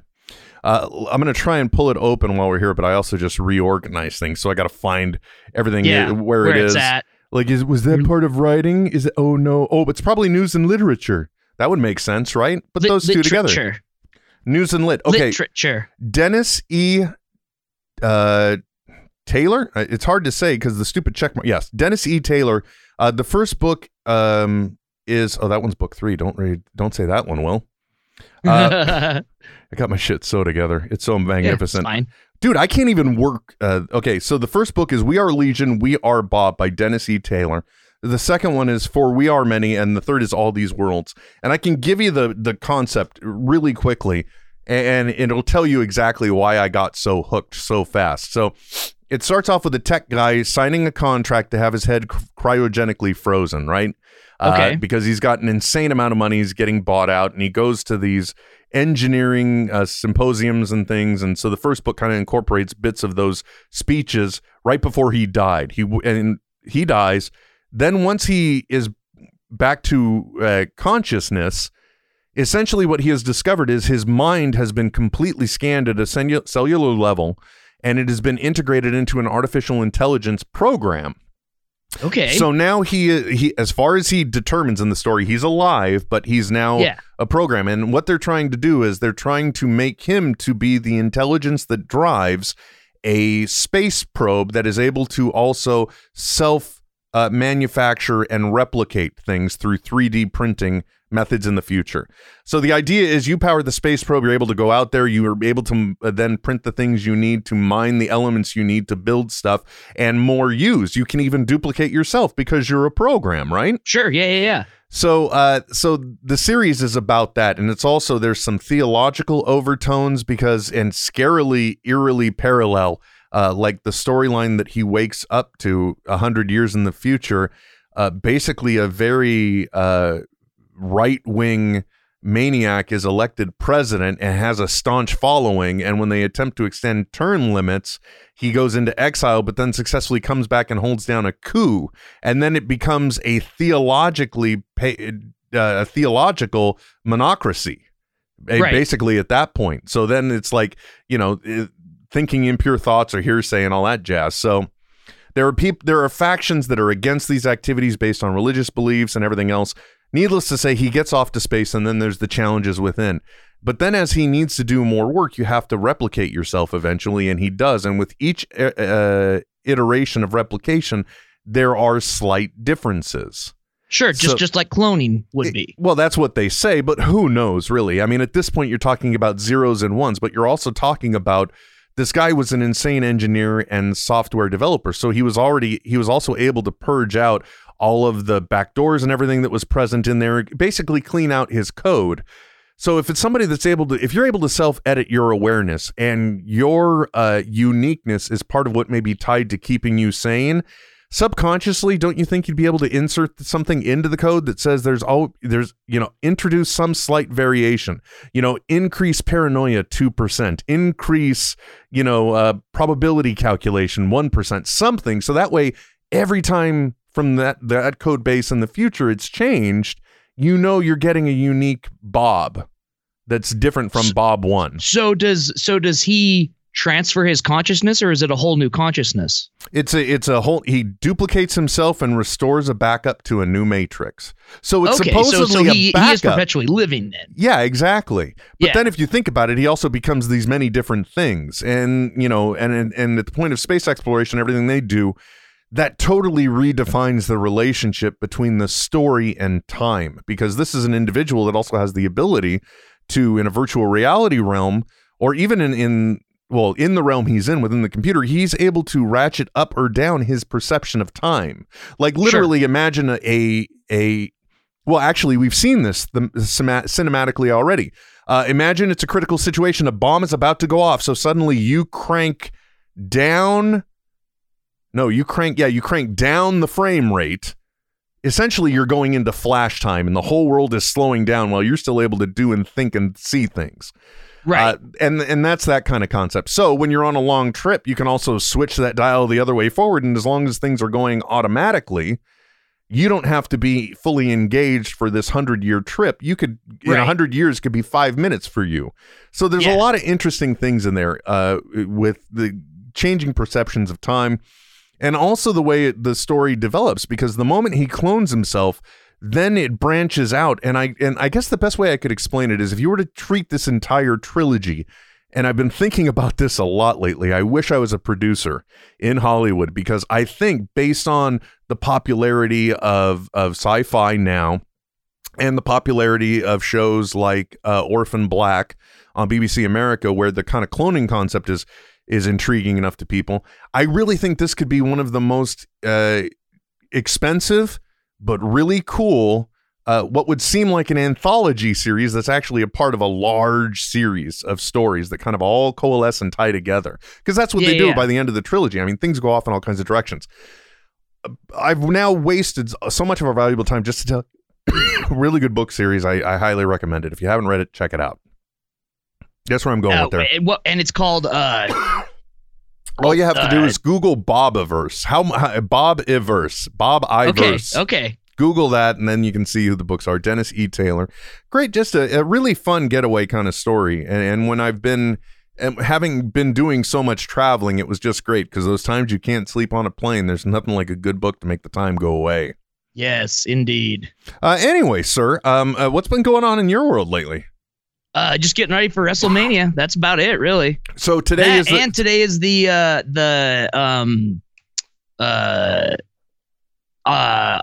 Uh, I'm gonna try and pull it open while we're here, but I also just reorganize things, so I got to find everything Yeah, where, where it's at. Like, is was that part of writing? Is it? Oh no! Oh, it's probably news and literature. That would make sense, right? Put Lit- those two together. News and lit. Okay, Literature. Dennis E. Uh, Taylor. Uh, It's hard to say because the stupid check mark. Yes, Dennis E. Taylor. Uh, the first book um is oh that one's book three. Don't read. Don't say that one. Will. Uh, [LAUGHS] I got my shit so together. It's so Yeah, it's magnificent. fine. dude, I can't even work. Uh, okay, so the first book is We Are Legion, We Are Bob by Dennis E. Taylor. The second one is For We Are Many, and the third is All These Worlds. And I can give you the the concept really quickly, and it'll tell you exactly why I got so hooked so fast. So it starts off with a tech guy signing a contract to have his head cryogenically frozen, right? Okay. Uh, because he's got an insane amount of money. He's getting bought out, and he goes to these engineering uh, symposiums and things. And so the first book kind of incorporates bits of those speeches right before he died. He and he dies. Then once he is back to uh, consciousness, essentially what he has discovered is his mind has been completely scanned at a cellu- cellular level, and it has been integrated into an artificial intelligence program. Okay. So now he he as far as he determines in the story, he's alive, but he's now Yeah. a program. And what they're trying to do is they're trying to make him to be the intelligence that drives a space probe that is able to also self uh, manufacture and replicate things through 3D printing methods in the future. So the idea is you power the space probe, you're able to go out there, you are able to uh, then print the things you need to mine the elements you need to build stuff and more use. You can even duplicate yourself because you're a program, right? sure. Yeah. Yeah. Yeah. So, uh, so the series is about that, and it's also there's some theological overtones because and scarily, eerily parallel, uh, like the storyline that he wakes up to a hundred years in the future. Uh, basically, a very uh, right wing maniac is elected president and has a staunch following. And when they attempt to extend term limits, he goes into exile, but then successfully comes back and holds down a coup. And then it becomes a theologically uh, a theological monocracy, eh, Right. basically at that point. So then it's like you know, eh, thinking impure thoughts or hearsay and all that jazz. So there are people, there are factions that are against these activities based on religious beliefs and everything else. Needless to say, he gets off to space, and then there's the challenges within. But then, as he needs to do more work, you have to replicate yourself eventually, and he does. And with each uh, uh, iteration of replication, there are slight differences. Sure. Just So- just like cloning would be. Well, that's what they say, but who knows, really? I mean, at this point, you're talking about zeros and ones, but you're also talking about this guy was an insane engineer and software developer. So he was already, he was also able to purge out all of the backdoors and everything that was present in there, basically clean out his code. So if it's somebody that's able to, if you're able to self edit your awareness and your uh, uniqueness is part of what may be tied to keeping you sane, subconsciously, don't you think you'd be able to insert something into the code that says there's all there's you know introduce some slight variation, you know, increase paranoia two percent, increase you know uh, probability calculation one percent, something, so that way every time from that that code base in the future it's changed, you know you're getting a unique Bob that's different from S- Bob one. So does so does he transfer his consciousness, or is it a whole new consciousness? It's a it's a whole he duplicates himself and restores a backup to a new matrix. So it's okay. So supposedly so he, a backup. he is perpetually living then. Yeah, exactly. But Yeah. then if you think about it, he also becomes these many different things. And, you know, and and, and at the point of space exploration, everything they do, that totally redefines the relationship between the story and time because this is an individual that also has the ability to in a virtual reality realm or even in in well in the realm he's in within the computer he's able to ratchet up or down his perception of time like literally imagine a a, a well, actually, we've seen this the, cinematically already. Uh, imagine it's a critical situation. A bomb is about to go off. So suddenly you crank down. No, you crank. Yeah, you crank down the frame rate. Essentially, you're going into flash time, and the whole world is slowing down while you're still able to do and think and see things. Right. Uh, and and that's that kind of concept. So when you're on a long trip, you can also switch that dial the other way forward, and as long as things are going automatically, you don't have to be fully engaged for this hundred year trip. You could in a hundred years could be five minutes for you. So there's Yeah. a lot of interesting things in there uh, with the changing perceptions of time, and also the way it, the story develops. Because the moment he clones himself, then it branches out, and I and I guess the best way I could explain it is if you were to treat this entire trilogy. And I've been thinking about this a lot lately. I wish I was a producer in Hollywood because I think based on the popularity of of sci-fi now and the popularity of shows like uh, Orphan Black on BBC America, where the kind of cloning concept is is intriguing enough to people. I really think this could be one of the most uh, expensive but really cool. Uh, what would seem like an anthology series that's actually a part of a large series of stories that kind of all coalesce and tie together. Because that's what Yeah, they do yeah. by the end of the trilogy. I mean, things go off in all kinds of directions. I've now wasted so much of our valuable time just to tell [COUGHS] really good book series. I, I highly recommend it. If you haven't read it, check it out. That's where I'm going Uh, with there. and, what- and it's called uh, [COUGHS] All you have to do uh, is Google Bobiverse. How, how Bob Iverse, Bob okay, okay. Google that, and then you can see who the books are. Dennis E. Taylor, great, just a, a really fun getaway kind of story. And, and when I've been and having been doing so much traveling, it was just great because those times you can't sleep on a plane, there's nothing like a good book to make the time go away. Yes, indeed. Uh, anyway, sir, um, uh, what's been going on in your world lately? Uh, just getting ready for WrestleMania. That's about it, really. So today That- is the, and today is the uh, the um uh uh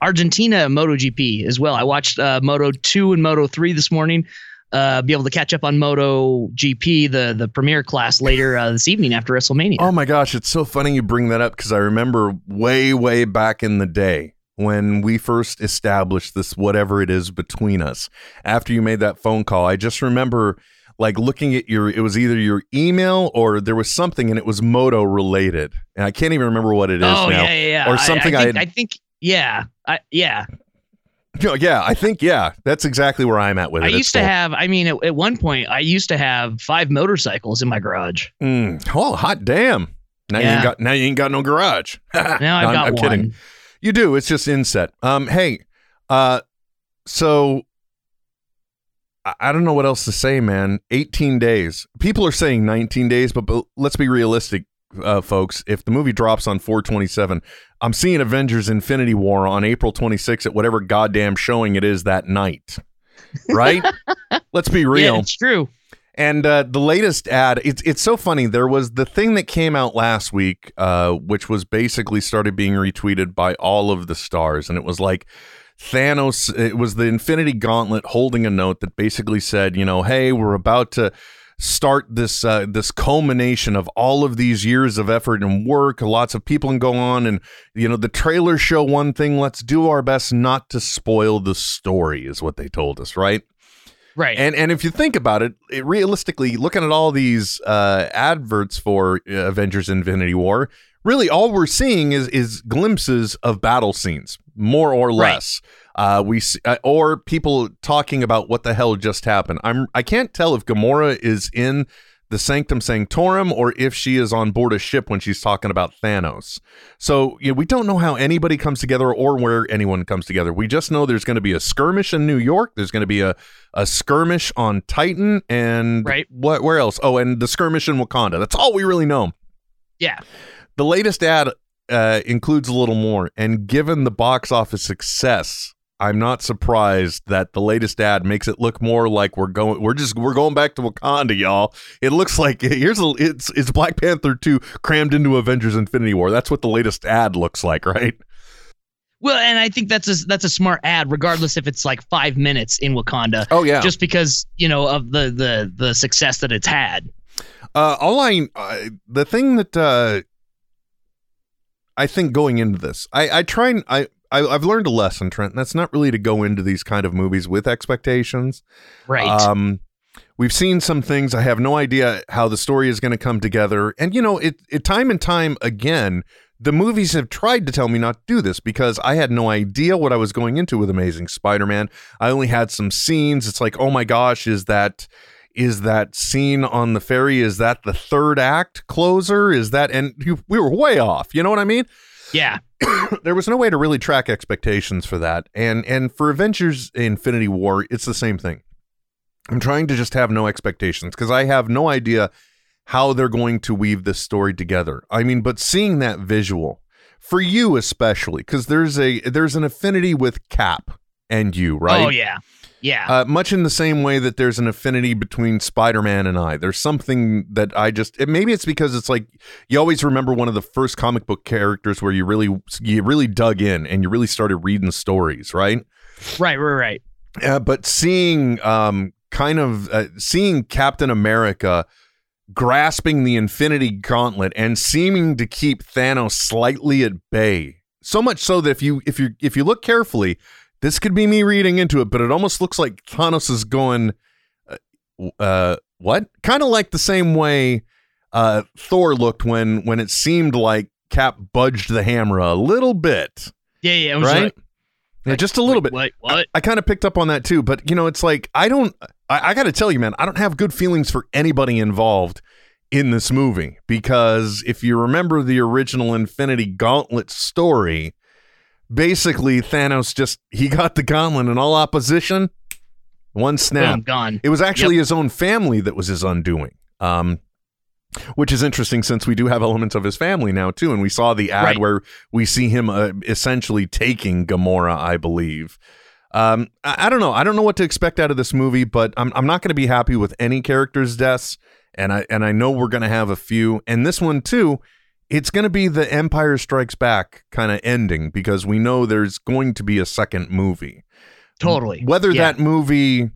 Argentina MotoGP as well. I watched uh, Moto two and Moto three this morning. Uh, be able to catch up on Moto GP, the the premier class later uh, this evening after WrestleMania. Oh my gosh, it's so funny you bring that up because I remember way, way back in the day when we first established this, whatever it is between us. After you made that phone call, I just remember like looking at your, it was either your email or there was something and it was moto related. And I can't even remember what it is oh now. yeah, yeah, yeah. Or something I, I think, had- I think yeah, I, yeah. Yeah, yeah, I think, yeah, that's exactly where I'm at with it. I It's used to cool. have. I mean, at, at one point, I used to have five motorcycles in my garage. Mm, oh, hot damn. Now you ain't got now you ain't got no garage. [LAUGHS] Now I've No, I'm- got I'm one. kidding. You do. It's just inset. Um, hey, uh, so I, I don't know what else to say, man. 18 days. People are saying 19 days, but, but let's be realistic, uh, folks. If the movie drops on 427, I'm seeing Avengers Infinity War on April 26th at whatever goddamn showing it is that night. Right? [LAUGHS] let's be real. Yeah, it's true. And uh, the latest ad, it's it's so funny. There was the thing that came out last week, uh, which was basically started being retweeted by all of the stars, and it was like Thanos. It was the Infinity Gauntlet holding a note that basically said, you know, hey, we're about to start this uh, this culmination of all of these years of effort and work. Lots of people can go on, and you know, the trailers show one thing. Let's do our best not to spoil the story, is what they told us, right? Right. And and if you think about it, it realistically, looking at all these uh, adverts for uh, Avengers: Infinity War, really all we're seeing is is glimpses of battle scenes, more or Right. less. Uh, we s- uh, or people talking about what the hell just happened. I'm I can't tell if Gamora is in the Sanctum Sanctorum or if she is on board a ship when she's talking about Thanos. So you know, we don't know how anybody comes together or where anyone comes together. We just know there's going to be a skirmish in New York. There's going to be a, a skirmish on Titan and Right. what where else? Oh, and the skirmish in Wakanda. That's all we really know. yeah. The latest ad uh, includes a little more, and given the box office success, I'm not surprised that the latest ad makes it look more like we're going. We're just we're going back to Wakanda, y'all. It looks like here's a it's it's Black Panther two crammed into Avengers Infinity War. That's what the latest ad looks like, right? Well, and I think that's a that's a smart ad, regardless if it's like five minutes in Wakanda, Oh yeah. just because you know of the the the success that it's had. Uh, all I uh, the thing that uh, I think going into this, I I try and I. I, I've learned a lesson, Trent. and That's not really to go into these kind of movies with expectations. Right. Um, we've seen some things. I have no idea how the story is going to come together. And you know, it, it time and time again, the movies have tried to tell me not to do this because I had no idea what I was going into with Amazing Spider-Man. I only had some scenes. It's like, oh my gosh, is that is that scene on the ferry? Is that the third act closer? Is that and we were way off. You know what I mean? Yeah. [COUGHS] there was no way to really track expectations for that. And and for Avengers Infinity War, it's the same thing. I'm trying to just have no expectations because I have no idea how they're going to weave this story together. I mean, but seeing that visual for you especially because there's a there's an affinity with Cap and you, right? Oh yeah. Yeah. Uh, much in the same way that there's an affinity between Spider-Man and I. There's something that I just it, maybe it's because it's like you always remember one of the first comic book characters where you really you really dug in and you really started reading stories, right? right. Right. Right. Uh, but seeing um kind of uh, seeing Captain America grasping the Infinity Gauntlet and seeming to keep Thanos slightly at bay. So much so that if you if you if you look carefully, this could be me reading into it, but it almost looks like Thanos is going, uh, uh what? Kind of like the same way uh, Thor looked when when it seemed like Cap budged the hammer a little bit, Yeah, yeah. Right? like, yeah, just a little wait, bit. What? What? I kind of picked up on that too, but you know, it's like I don't. I, I got to tell you, man, I don't have good feelings for anybody involved in this movie because if you remember the original Infinity Gauntlet story, basically Thanos just he got the gauntlet and all opposition, one snap. Boom, gone. It was actually his own family that was his undoing. Um, which is interesting since we do have elements of his family now too, and we saw the ad Right. where we see him uh, essentially taking Gamora, I believe. Um, I, I don't know. I don't know what to expect out of this movie, but I'm I'm not going to be happy with any characters' deaths, and I and I know we're going to have a few, and this one too. It's going to be the Empire Strikes Back kind of ending because we know there's going to be a second movie. Totally. Whether Yeah. that movie,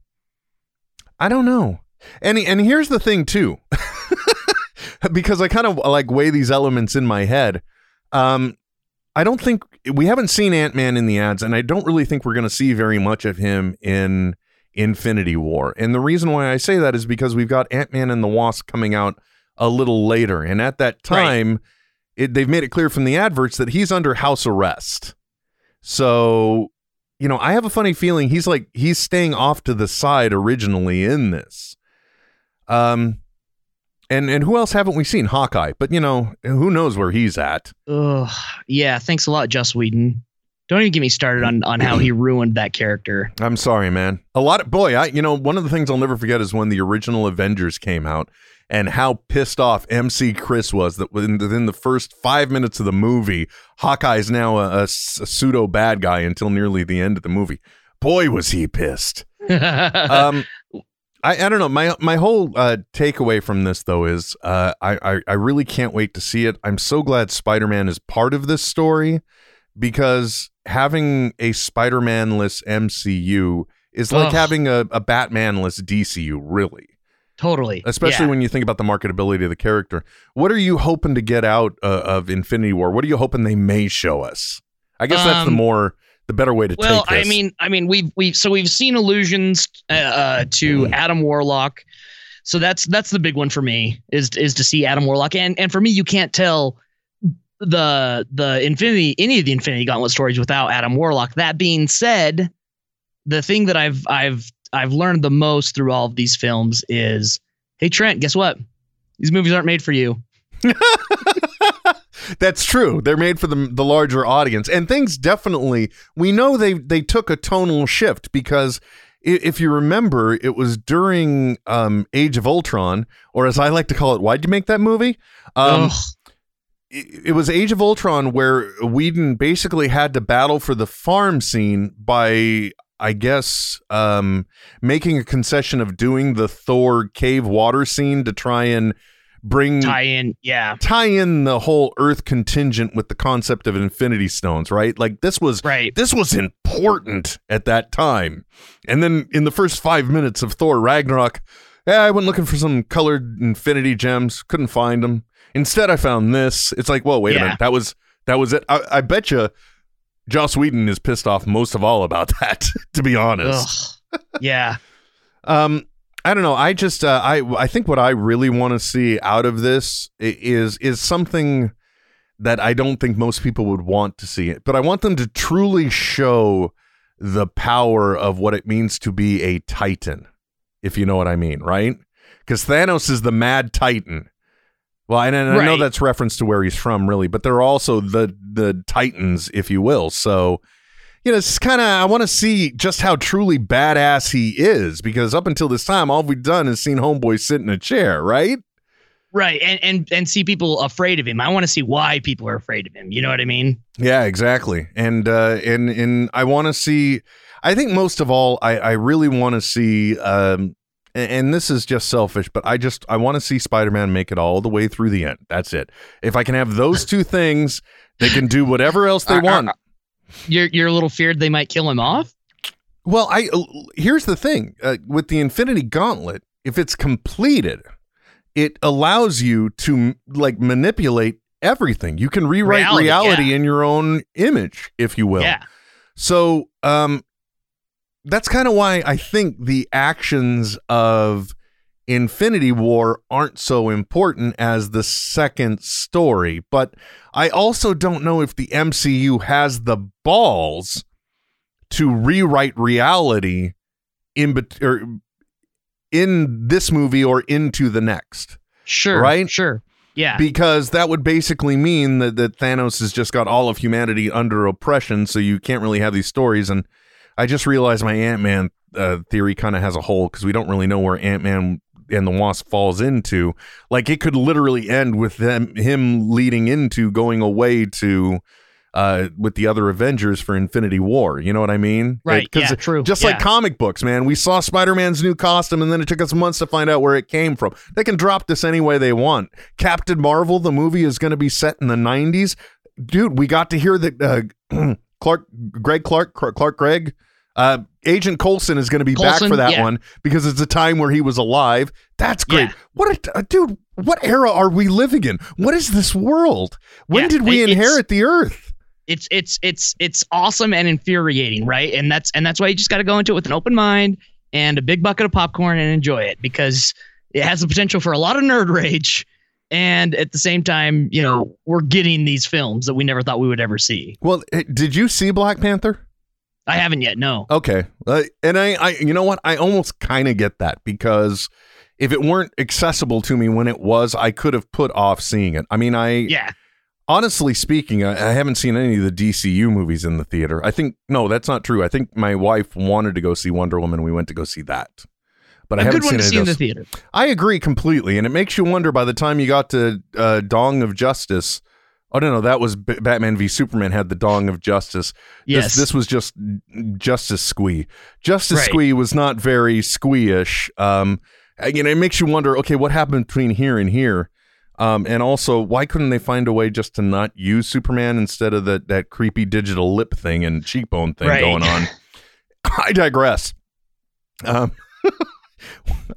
I don't know. And and here's the thing too, [LAUGHS] because I kind of like weigh these elements in my head. Um, I don't think we haven't seen Ant Man in the ads, and I don't really think we're going to see very much of him in Infinity War. And the reason why I say that is because we've got Ant Man and the Wasp coming out a little later, and at that Right. It, they've made it clear from the adverts that he's under house arrest. So, you know, I have a funny feeling he's like he's staying off to the side originally in this. Um, and and who else haven't we seen? Hawkeye, but you know, who knows where he's at? Ugh. Yeah. Thanks a lot, Joss Whedon. Don't even get me started on on how he ruined that character. I'm sorry, man. A lot of boy, I you know, one of the things I'll never forget is when the original Avengers came out and how pissed off MC Chris was that within, within the first five minutes of the movie, Hawkeye's now a pseudo bad guy until nearly the end of the movie. Boy, was he pissed. [LAUGHS] um, I, I don't know. My my whole uh, takeaway from this though is uh, I, I I really can't wait to see it. I'm so glad Spider Man is part of this story because having a Spider Man less MCU is like Ugh. having a, a Batman less DCU, really. totally. Especially Yeah. when you think about the marketability of the character. What are you hoping to get out uh, of Infinity War? What are you hoping they may show us? I guess that's the Um, more the better way to well, take this. I mean, I mean, we've we've so we've seen allusions uh, uh, to Mm. Adam Warlock. So that's that's the big one for me is is to see Adam Warlock, and and for me, you can't tell the the Infinity any of the Infinity Gauntlet stories without Adam Warlock. That being said, the thing that I've I've I've learned the most through all of these films is, hey Trent, guess what? These movies aren't made for you. [LAUGHS] That's true. They're made for the the larger audience, and things definitely. We know they they took a tonal shift because if you remember, it was during um, Age of Ultron, or as I like to call it, why'd you make that movie? Um. It, was Age of Ultron where Whedon basically had to battle for the farm scene by. I guess um, making a concession of doing the Thor cave water scene to try and bring tie in, yeah, tie in the whole Earth contingent with the concept of Infinity Stones, right? Like this was right. this was important at that time. And then in the first five minutes of Thor Ragnarok, yeah, I went looking for some colored Infinity gems, couldn't find them. Instead, I found this. It's like, whoa, wait a minute, that was that was it. I, I bet you, Joss Whedon is pissed off most of all about [LAUGHS] that. To be honest, yeah. [LAUGHS] um, I don't know. I just uh, I I think what I really want to see out of this is is something that I don't think most people would want to see it, but I want them to truly show the power of what it means to be a Titan, if you know what I mean, right? Because Thanos is the Mad Titan. Well, and, and I know that's reference to where he's from, really, but they're also the the Titans, if you will. So, you know, it's kind of I want to see just how truly badass he is because up until this time, all we've done is seen Homeboy sit in a chair, right? Right. And and and see people afraid of him. I want to see why people are afraid of him. You know what I mean? Yeah, exactly. And uh, and and I want to see. I think most of all, I I really want to see. Um, a- and this is just selfish, but I just I want to see Spider-Man make it all the way through the end. That's it. If I can have those two things, they can do whatever else they want. You're you're a little feared they might kill him off. Well, I here's the thing uh, with the Infinity Gauntlet. If it's completed, it allows you to like manipulate everything. You can rewrite reality, Reality, in your own image, if you will. Yeah. So, um, that's kind of why I think the actions of Infinity War aren't so important as the second story. But I also don't know if the MCU has the balls to rewrite reality in bet- or in this movie or into the next Sure. Right? Sure. Yeah. because that would basically mean that, that Thanos has just got all of humanity under oppression, so you can't really have these stories. And I just realized my Ant Man uh, theory kind of has a hole because we don't really know where Ant Man and the Wasp falls into. Like it could literally end with them him leading into going away to. Uh, with the other Avengers for Infinity War, you know what I mean? Right, 'cause yeah, true, Just like comic books, man. We saw Spider Man's new costume, and then it took us months to find out where it came from. They can drop this any way they want. Captain Marvel, the movie, is going to be set in the 90s. Dude, we got to hear that uh, [CLEARS THROAT] Clark, Greg Clark, Clark, Clark Gregg, uh, Agent Coulson is going to be back for that yeah. one because it's a time where he was alive. That's great. Yeah. What a uh, dude! What era are we living in? What is this world? When Yeah, did we it- inherit the Earth? it's it's it's it's awesome and infuriating, right? And that's and that's why you just got to go into it with an open mind and a big bucket of popcorn and enjoy it because it has the potential for a lot of nerd rage. And at the same time, you know, we're getting these films that we never thought we would ever see. Well, eh, did you see Black Panther? I haven't yet, no. Okay. Uh, and I, I, you know what? I almost kind of get that because if it weren't accessible to me when it was, I could have put off seeing it. I mean, I, Yeah. honestly speaking, I, I haven't seen any of the DCU movies in the theater. I think, no, that's not true. I think my wife wanted to go see Wonder Woman. We went to go see that. But I haven't good one seen to any see of in the those. theater. I agree completely, and it makes you wonder. By the time you got to uh, Dong of Justice, oh no, no, that was B- Batman v Superman had the Dong of Justice. Yes. This, this was just Justice Squee. Justice Right. Squee was not very squee-ish. Um, you know, it makes you wonder. Okay, what happened between here and here? Um, and also, why couldn't they find a way just to not use Superman instead of that that creepy digital lip thing and cheekbone thing Right. going on? [LAUGHS] I digress. Um, [LAUGHS]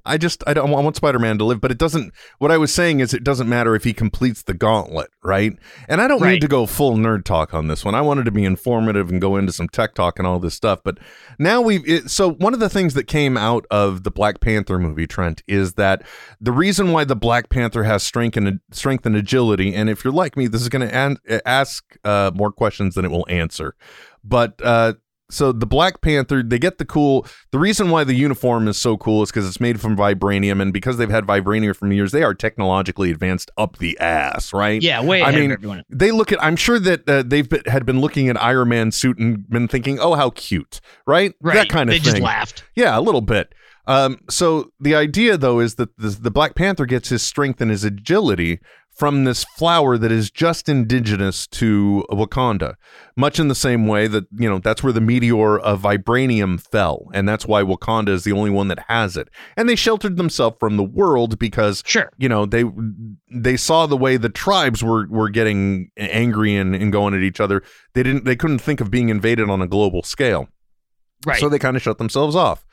I just I don't I want Spider-Man to live, but it doesn't. What I was saying is it doesn't matter if he completes the gauntlet, right? And I don't Right. need to go full nerd talk on this one. I wanted to be informative and go into some tech talk and all this stuff. But now we've it, so one of the things that came out of the Black Panther movie, Trent, is that the reason why the Black Panther has strength and strength and agility, and if you're like me, this is going to an- ask uh, more questions than it will answer. But uh, so the Black Panther, they get the cool. The reason why the uniform is so cool is because it's made from vibranium, and because they've had vibranium for years, they are technologically advanced up the ass, right? Yeah, way I ahead mean, of everyone. they look at. I'm sure that uh, they've been, had been looking at Iron Man suit and been thinking, "Oh, how cute!" Right? Right. That kind of they thing. just laughed. Yeah, a little bit. Um, so the idea, though, is that the, the Black Panther gets his strength and his agility from this flower that is just indigenous to Wakanda, much in the same way that you know that's where the meteor of vibranium fell, and that's why Wakanda is the only one that has it. And they sheltered themselves from the world because Sure. you know they they saw the way the tribes were were getting angry and, and going at each other. They didn't they couldn't think of being invaded on a global scale. Right. So they kind of shut themselves off.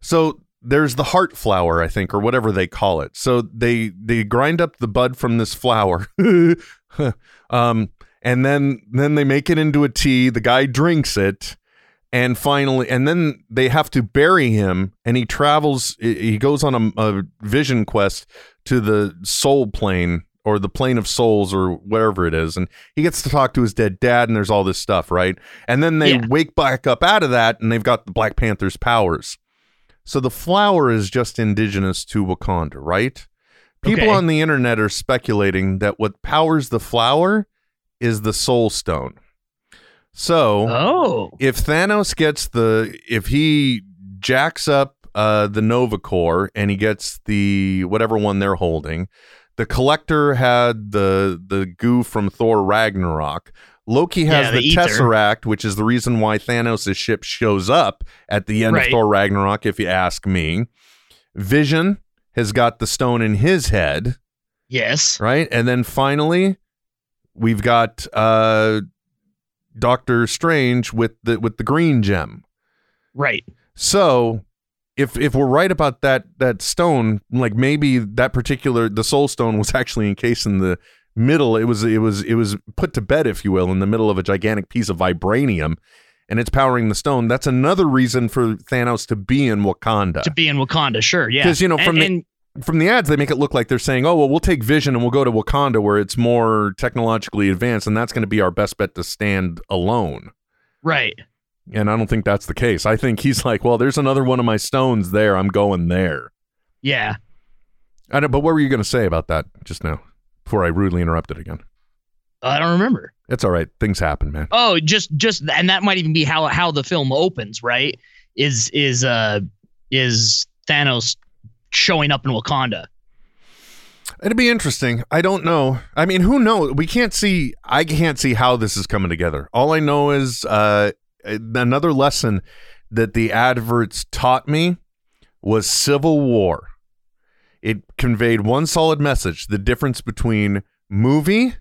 So there's the heart flower, I think, or whatever they call it. So they they grind up the bud from this flower, [LAUGHS] um, and then then they make it into a tea. The guy drinks it, and finally, and then they have to bury him. And he travels. He goes on a, a vision quest to the soul plane or the plane of souls or whatever it is and he gets to talk to his dead dad and there's all this stuff right and then they Yeah. wake back up out of that and they've got the black panther's powers so the flower is just indigenous to wakanda right people Okay. on the internet are speculating that what powers the flower is the soul stone so oh. if Thanos gets the if he jacks up uh the Nova Corps and he gets the whatever one they're holding, the collector had the the goo from Thor Ragnarok. Loki has Yeah, the, the. Tesseract, which is the reason why Thanos' ship shows up at the end of Thor Ragnarok, if you ask me. Vision has got the stone in his head Yes. right? And then finally, we've got uh Doctor Strange with the with the green gem. Right. So if if we're right about that that stone, like maybe that particular the soul stone was [LAUGHS] actually encased in the middle. It was it was it was put to bed, if you will, in the middle of a gigantic piece of vibranium, and it's powering the stone. That's another reason for Thanos to be in Wakanda. To be in Wakanda, sure, yeah cuz you know, And- from the- and- From the ads, they make it look like they're saying, "Oh, well, we'll take Vision and we'll go to Wakanda where it's more technologically advanced, and that's going to be our best bet to stand alone." right. And I don't think that's the case. I think he's like, "Well, there's another one of my stones there. I'm going there." Yeah. I don't, but what were you going to say about that just now before I rudely interrupted again? I don't remember. It's all right. Things happen, man. Oh, just just and that might even be how how the film opens, right? Is is uh is Thanos showing up in Wakanda? It'd be interesting. I don't know. I mean, who knows? We can't see. I can't see how this is coming together. All I know is uh, another lesson that the adverts taught me was Civil War. It conveyed one solid message: the difference between movie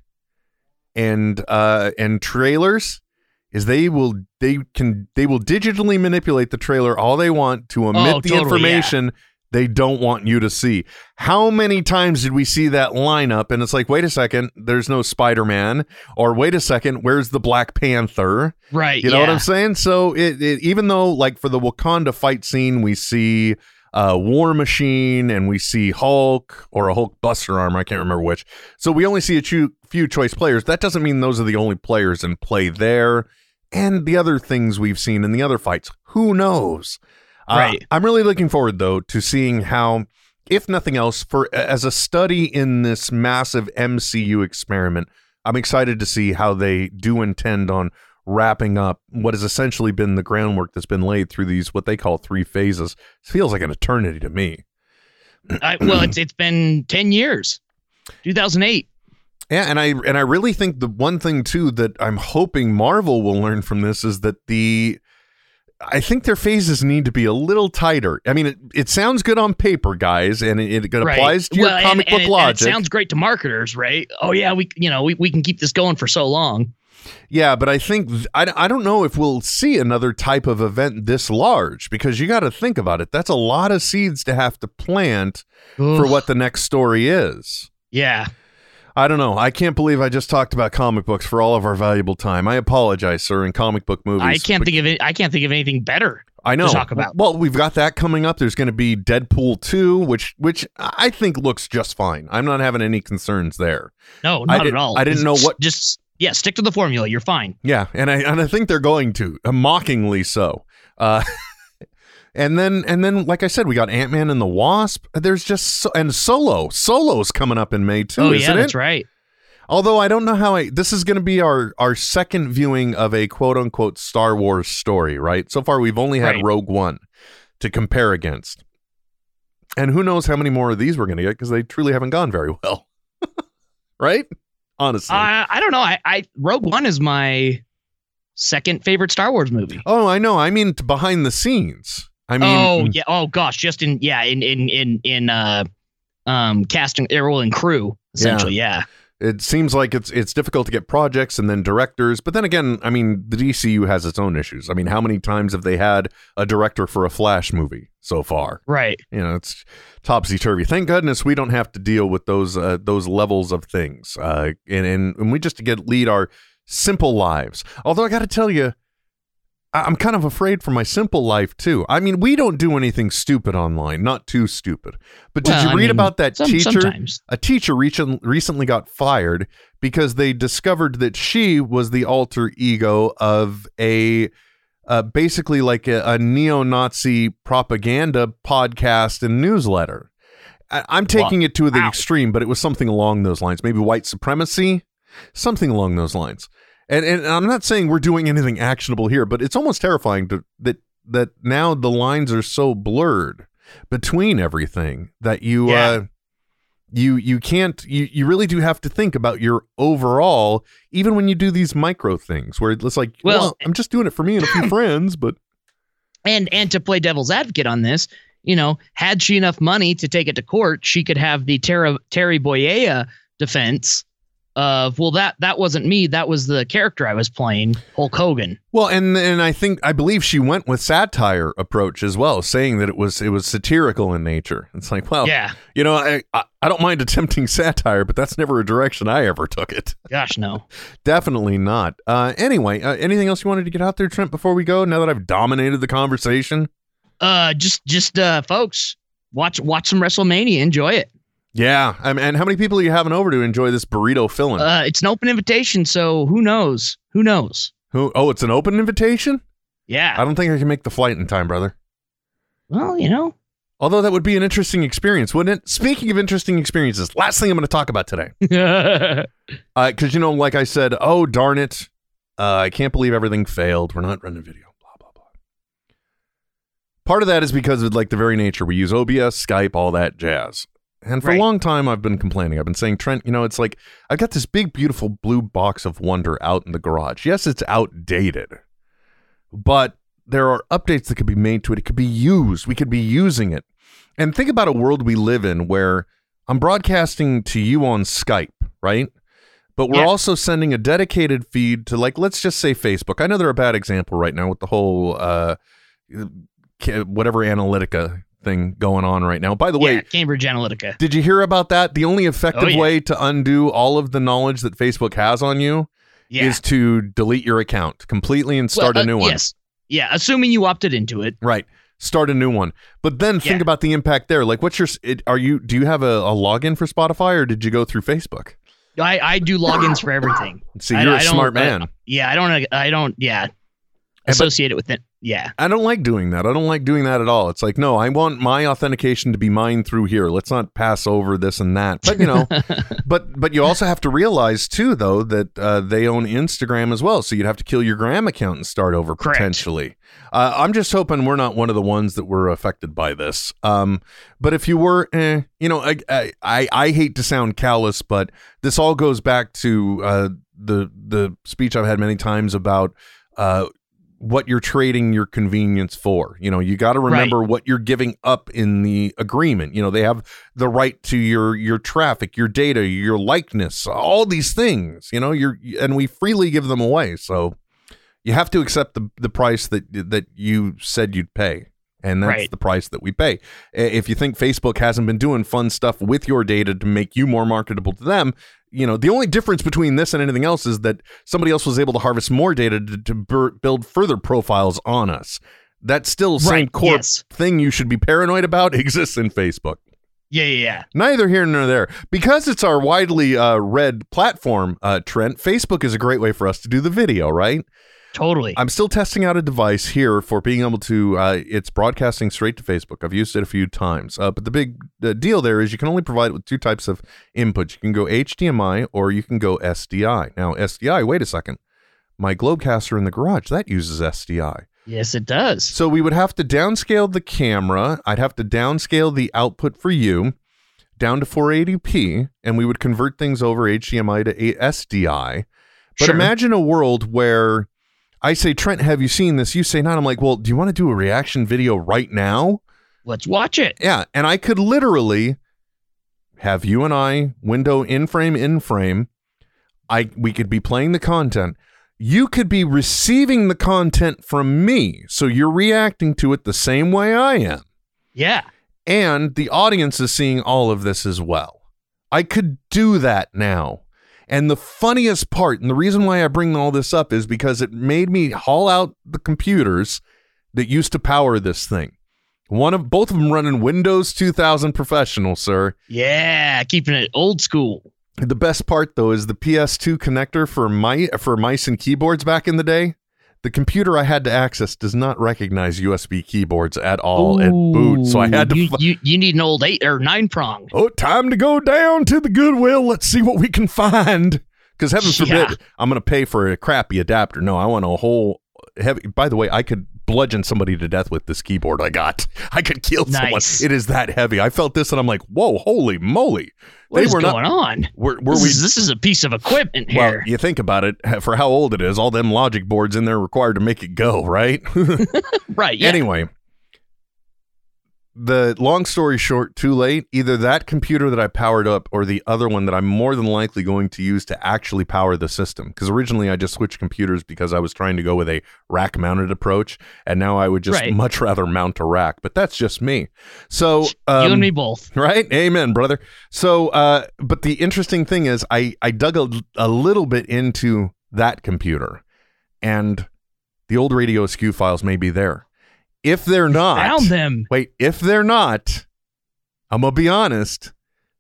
and uh, and trailers is they will they can they will digitally manipulate the trailer all they want to omit Oh, the totally, information they don't want you to see. How many times did we see that lineup and it's like, wait a second, there's no Spider-Man, or wait a second, where's the Black Panther? Right. You know what. I'm saying? So it, it even though like for the Wakanda fight scene, we see uh, War Machine and we see Hulk or a Hulk Buster Armor, I can't remember which. So we only see a few, few choice players. That doesn't mean those are the only players in play there. And the other things we've seen in the other fights, who knows? Uh, Right. I'm really looking forward though to seeing how, if nothing else, for as a study in this massive MCU experiment, I'm excited to see how they do intend on wrapping up what has essentially been the groundwork that's been laid through these what they call three phases. It feels like an eternity to me. I, well, it's it's been ten years, 2008. Yeah, and I and I really think the one thing too that I'm hoping Marvel will learn from this is that the I think their phases need to be a little tighter. I mean, it, it sounds good on paper, guys, and it, it right. applies to your Well, comic and book it- and logic. it sounds great to marketers, right? Oh yeah, we you know we, we can keep this going for so long. Yeah, but I think I, I don't know if we'll see another type of event this large because you got to think about it. That's a lot of seeds to have to plant for what the next story is. Yeah. I don't know. I can't believe I just talked about comic books for all of our valuable time. I apologize, sir. In comic book movies, I can't think of it. I can't think of anything better. I know. talk about. Well, we've got that coming up. There's going to be Deadpool two, which which I think looks just fine. I'm not having any concerns there. No, I not did- at all. I didn't know what- Just yeah, stick to the formula. You're fine. Yeah, and I and I think they're going to uh, mockingly so. Uh, [LAUGHS] and then and then like I said, we got Ant Man and the Wasp. There's just so, and Solo. Solo's coming up in May too, oh yeah, it? that's right. Although I don't know how I this is going to be our our second viewing of a quote unquote Star Wars story, right? So far we've only had Right. Rogue One to compare against. And who knows how many more of these we're going to get because they truly haven't gone very well. [LAUGHS] right? Honestly. Uh, I don't know. I, I Rogue One is my second favorite Star Wars movie. oh, I know. I mean behind the scenes. I mean oh yeah. Oh gosh, just in yeah in in in in uh um casting Errol and crew essentially. Yeah. It seems like it's it's difficult to get projects and then directors but then again i mean the dcu has its own issues. I mean how many times have they had a director for a flash movie so far? Right. you know it's topsy turvy thank goodness we don't have to deal with those uh, those levels of things. Uh and, and and we just get lead our simple lives. Although i gotta tell you I'm kind of afraid for my simple life too. I mean, we don't do anything stupid online, not too stupid. But did Well, you I read mean, about that some- teacher? Sometimes. A teacher recent, recently got fired because they discovered that she was the alter ego of a uh, basically like a, a neo-Nazi propaganda podcast and newsletter. I, I'm taking it to the Wow. extreme, but it was something along those lines. Maybe white supremacy, something along those lines. And and I'm not saying we're doing anything actionable here, but it's almost terrifying to, that that now the lines are so blurred between everything that you Yeah. uh you you can't you, you really do have to think about your overall even when you do these micro things where it's like well, Well- i'm just doing it for me and a few [CLEARS THROAT] friends but And and to play devil's advocate on this, you know, had she enough money to take it to court, she could have the Terry Bollea defense of well that that wasn't me that was the character I was playing Hulk Hogan. Well, and and I think I believe she went with satire approach as well, saying that it was it was satirical in nature. It's like, well, Yeah, you know, I I, I don't mind attempting [LAUGHS] satire, but that's never a direction I ever took it. [LAUGHS] gosh no. Definitely not. Uh, anyway, uh, anything else you wanted to get out there, Trent? Before we go, now that I've dominated the conversation. Uh, just just uh, folks, watch watch some WrestleMania, enjoy it. Yeah, I mean, and how many people are you having over to enjoy this burrito filling? Uh, it's an open invitation, so who knows? Who knows? Who? Oh, it's an open invitation. Yeah. I don't think I can make the flight in time, brother. well, you know. Although that would be an interesting experience, wouldn't it? Speaking of interesting experiences, last thing I'm going to talk about today, [LAUGHS] because you know, like I said, oh darn it, uh, I can't believe everything failed. We're not running video. Blah blah blah. Part of that is because of like the very nature we use OBS, Skype, all that jazz. And for Right. a long time, I've been complaining. I've been saying, Trent, you know, it's like I've got this big, beautiful blue box of wonder out in the garage. Yes, it's outdated, but there are updates that could be made to it. It could be used. We could be using it. And think about a world we live in where I'm broadcasting to you on Skype, right? But we're Yeah. also sending a dedicated feed to, like, let's just say Facebook. I know they're a bad example right now with the whole uh, whatever Analytica thing going on right now. By the way, yeah, Cambridge Analytica. did you hear about that? The only effective Oh, yeah. way to undo all of the knowledge that Facebook has on you Yeah. is to delete your account completely and start Well, a new uh, one. Yes. Yeah, assuming you opted into it. Right. Start a new one. But then think about the impact there. Like what's your it, are you do you have a, a login for Spotify or did you go through Facebook? I, I do logins for everything. See, you're I a don't- smart I- man. Yeah, I don't I don't yeah. Associate it with it. Yeah. I don't like doing that. I don't like doing that at all. It's like, no, I want my authentication to be mine through here. Let's not pass over this and that. But you know, [LAUGHS] but but you also have to realize too, though, that uh, they own Instagram as well. So you'd have to kill your Gram account and start over Correct. potentially. Uh, I'm just hoping we're not one of the ones that were affected by this. Um, but if you were, eh, you know, I, I I I hate to sound callous, but this all goes back to uh, the the speech I've had many times about. Uh, what you're trading your convenience for. You know, you got to remember what you're giving up in the agreement. You know, they have the right to your your traffic, your data, your likeness, all these things. You know, you're and we freely give them away. So you have to accept the the price that that you said you'd pay. And that's Right. the price that we pay. If you think Facebook hasn't been doing fun stuff with your data to make you more marketable to them, you know, the only difference between this and anything else is that somebody else was able to harvest more data to, to build further profiles on us. That still same Right, core yes. thing you should be paranoid about [LAUGHS] exists in Facebook. Yeah, yeah, yeah. Neither here nor there. Because it's our widely uh, read platform, uh, Trent, Facebook is a great way for us to do the video, right? Totally. I'm still testing out a device here for being able to. Uh, it's broadcasting straight to Facebook. I've used it a few times, uh, but the big uh, deal there is you can only provide it with two types of input. You can go HDMI or you can go SDI. Now SDI. Wait a second. My Globecaster in the garage that uses SDI. yes, it does. So we would have to downscale the camera. I'd have to downscale the output for you down to 480p, and we would convert things over HDMI to SDI. But Sure. imagine a world where I say, Trent, have you seen this? You say not. I'm like, well, do you want to do a reaction video right now? Let's watch it. Yeah. And I could literally have you and I window in frame, in frame. I we could be playing the content. You could be receiving the content from me. So you're reacting to it the same way I am. Yeah. And the audience is seeing all of this as well. I could do that now. And the funniest part, and the reason why I bring all this up is because it made me haul out the computers that used to power this thing. One of both of them running Windows 2000 Professional, sir. Yeah. Keeping it old school. The best part though is the PS2 connector for my for mice and keyboards back in the day. The computer I had to access does not recognize USB keyboards at all at boot, so I had to You, you, you need an old eight or nine prong. Oh, time to go down to the Goodwill. Let's see what we can find. Because heaven forbid, Yeah. I'm going to pay for a crappy adapter. No, I want a whole heavy. By the way, I could bludgeon somebody to death with this keyboard I got. [LAUGHS] I could kill someone. It is that heavy. I felt this and I'm like, whoa, holy moly. What they is were going not. on? Were, were This, we? is, this is a piece of equipment well, here. you think about it, for how old it is, all them logic boards in there required to make it go, right? [LAUGHS] [LAUGHS] right. Yeah. Anyway, the long story short, too late. Either that computer that I powered up or the other one that I'm more than likely going to use to actually power the system. Because originally I just switched computers because I was trying to go with a rack mounted approach. And now I would just Right. much rather mount a rack. But that's just me. So, um, you and me both. [LAUGHS] Right? Amen, brother. So, uh, but the interesting thing is, I, I dug a, a little bit into that computer and the old radio Askew files may be there. If they're not, Found them. Wait, if they're not, I'm gonna be honest.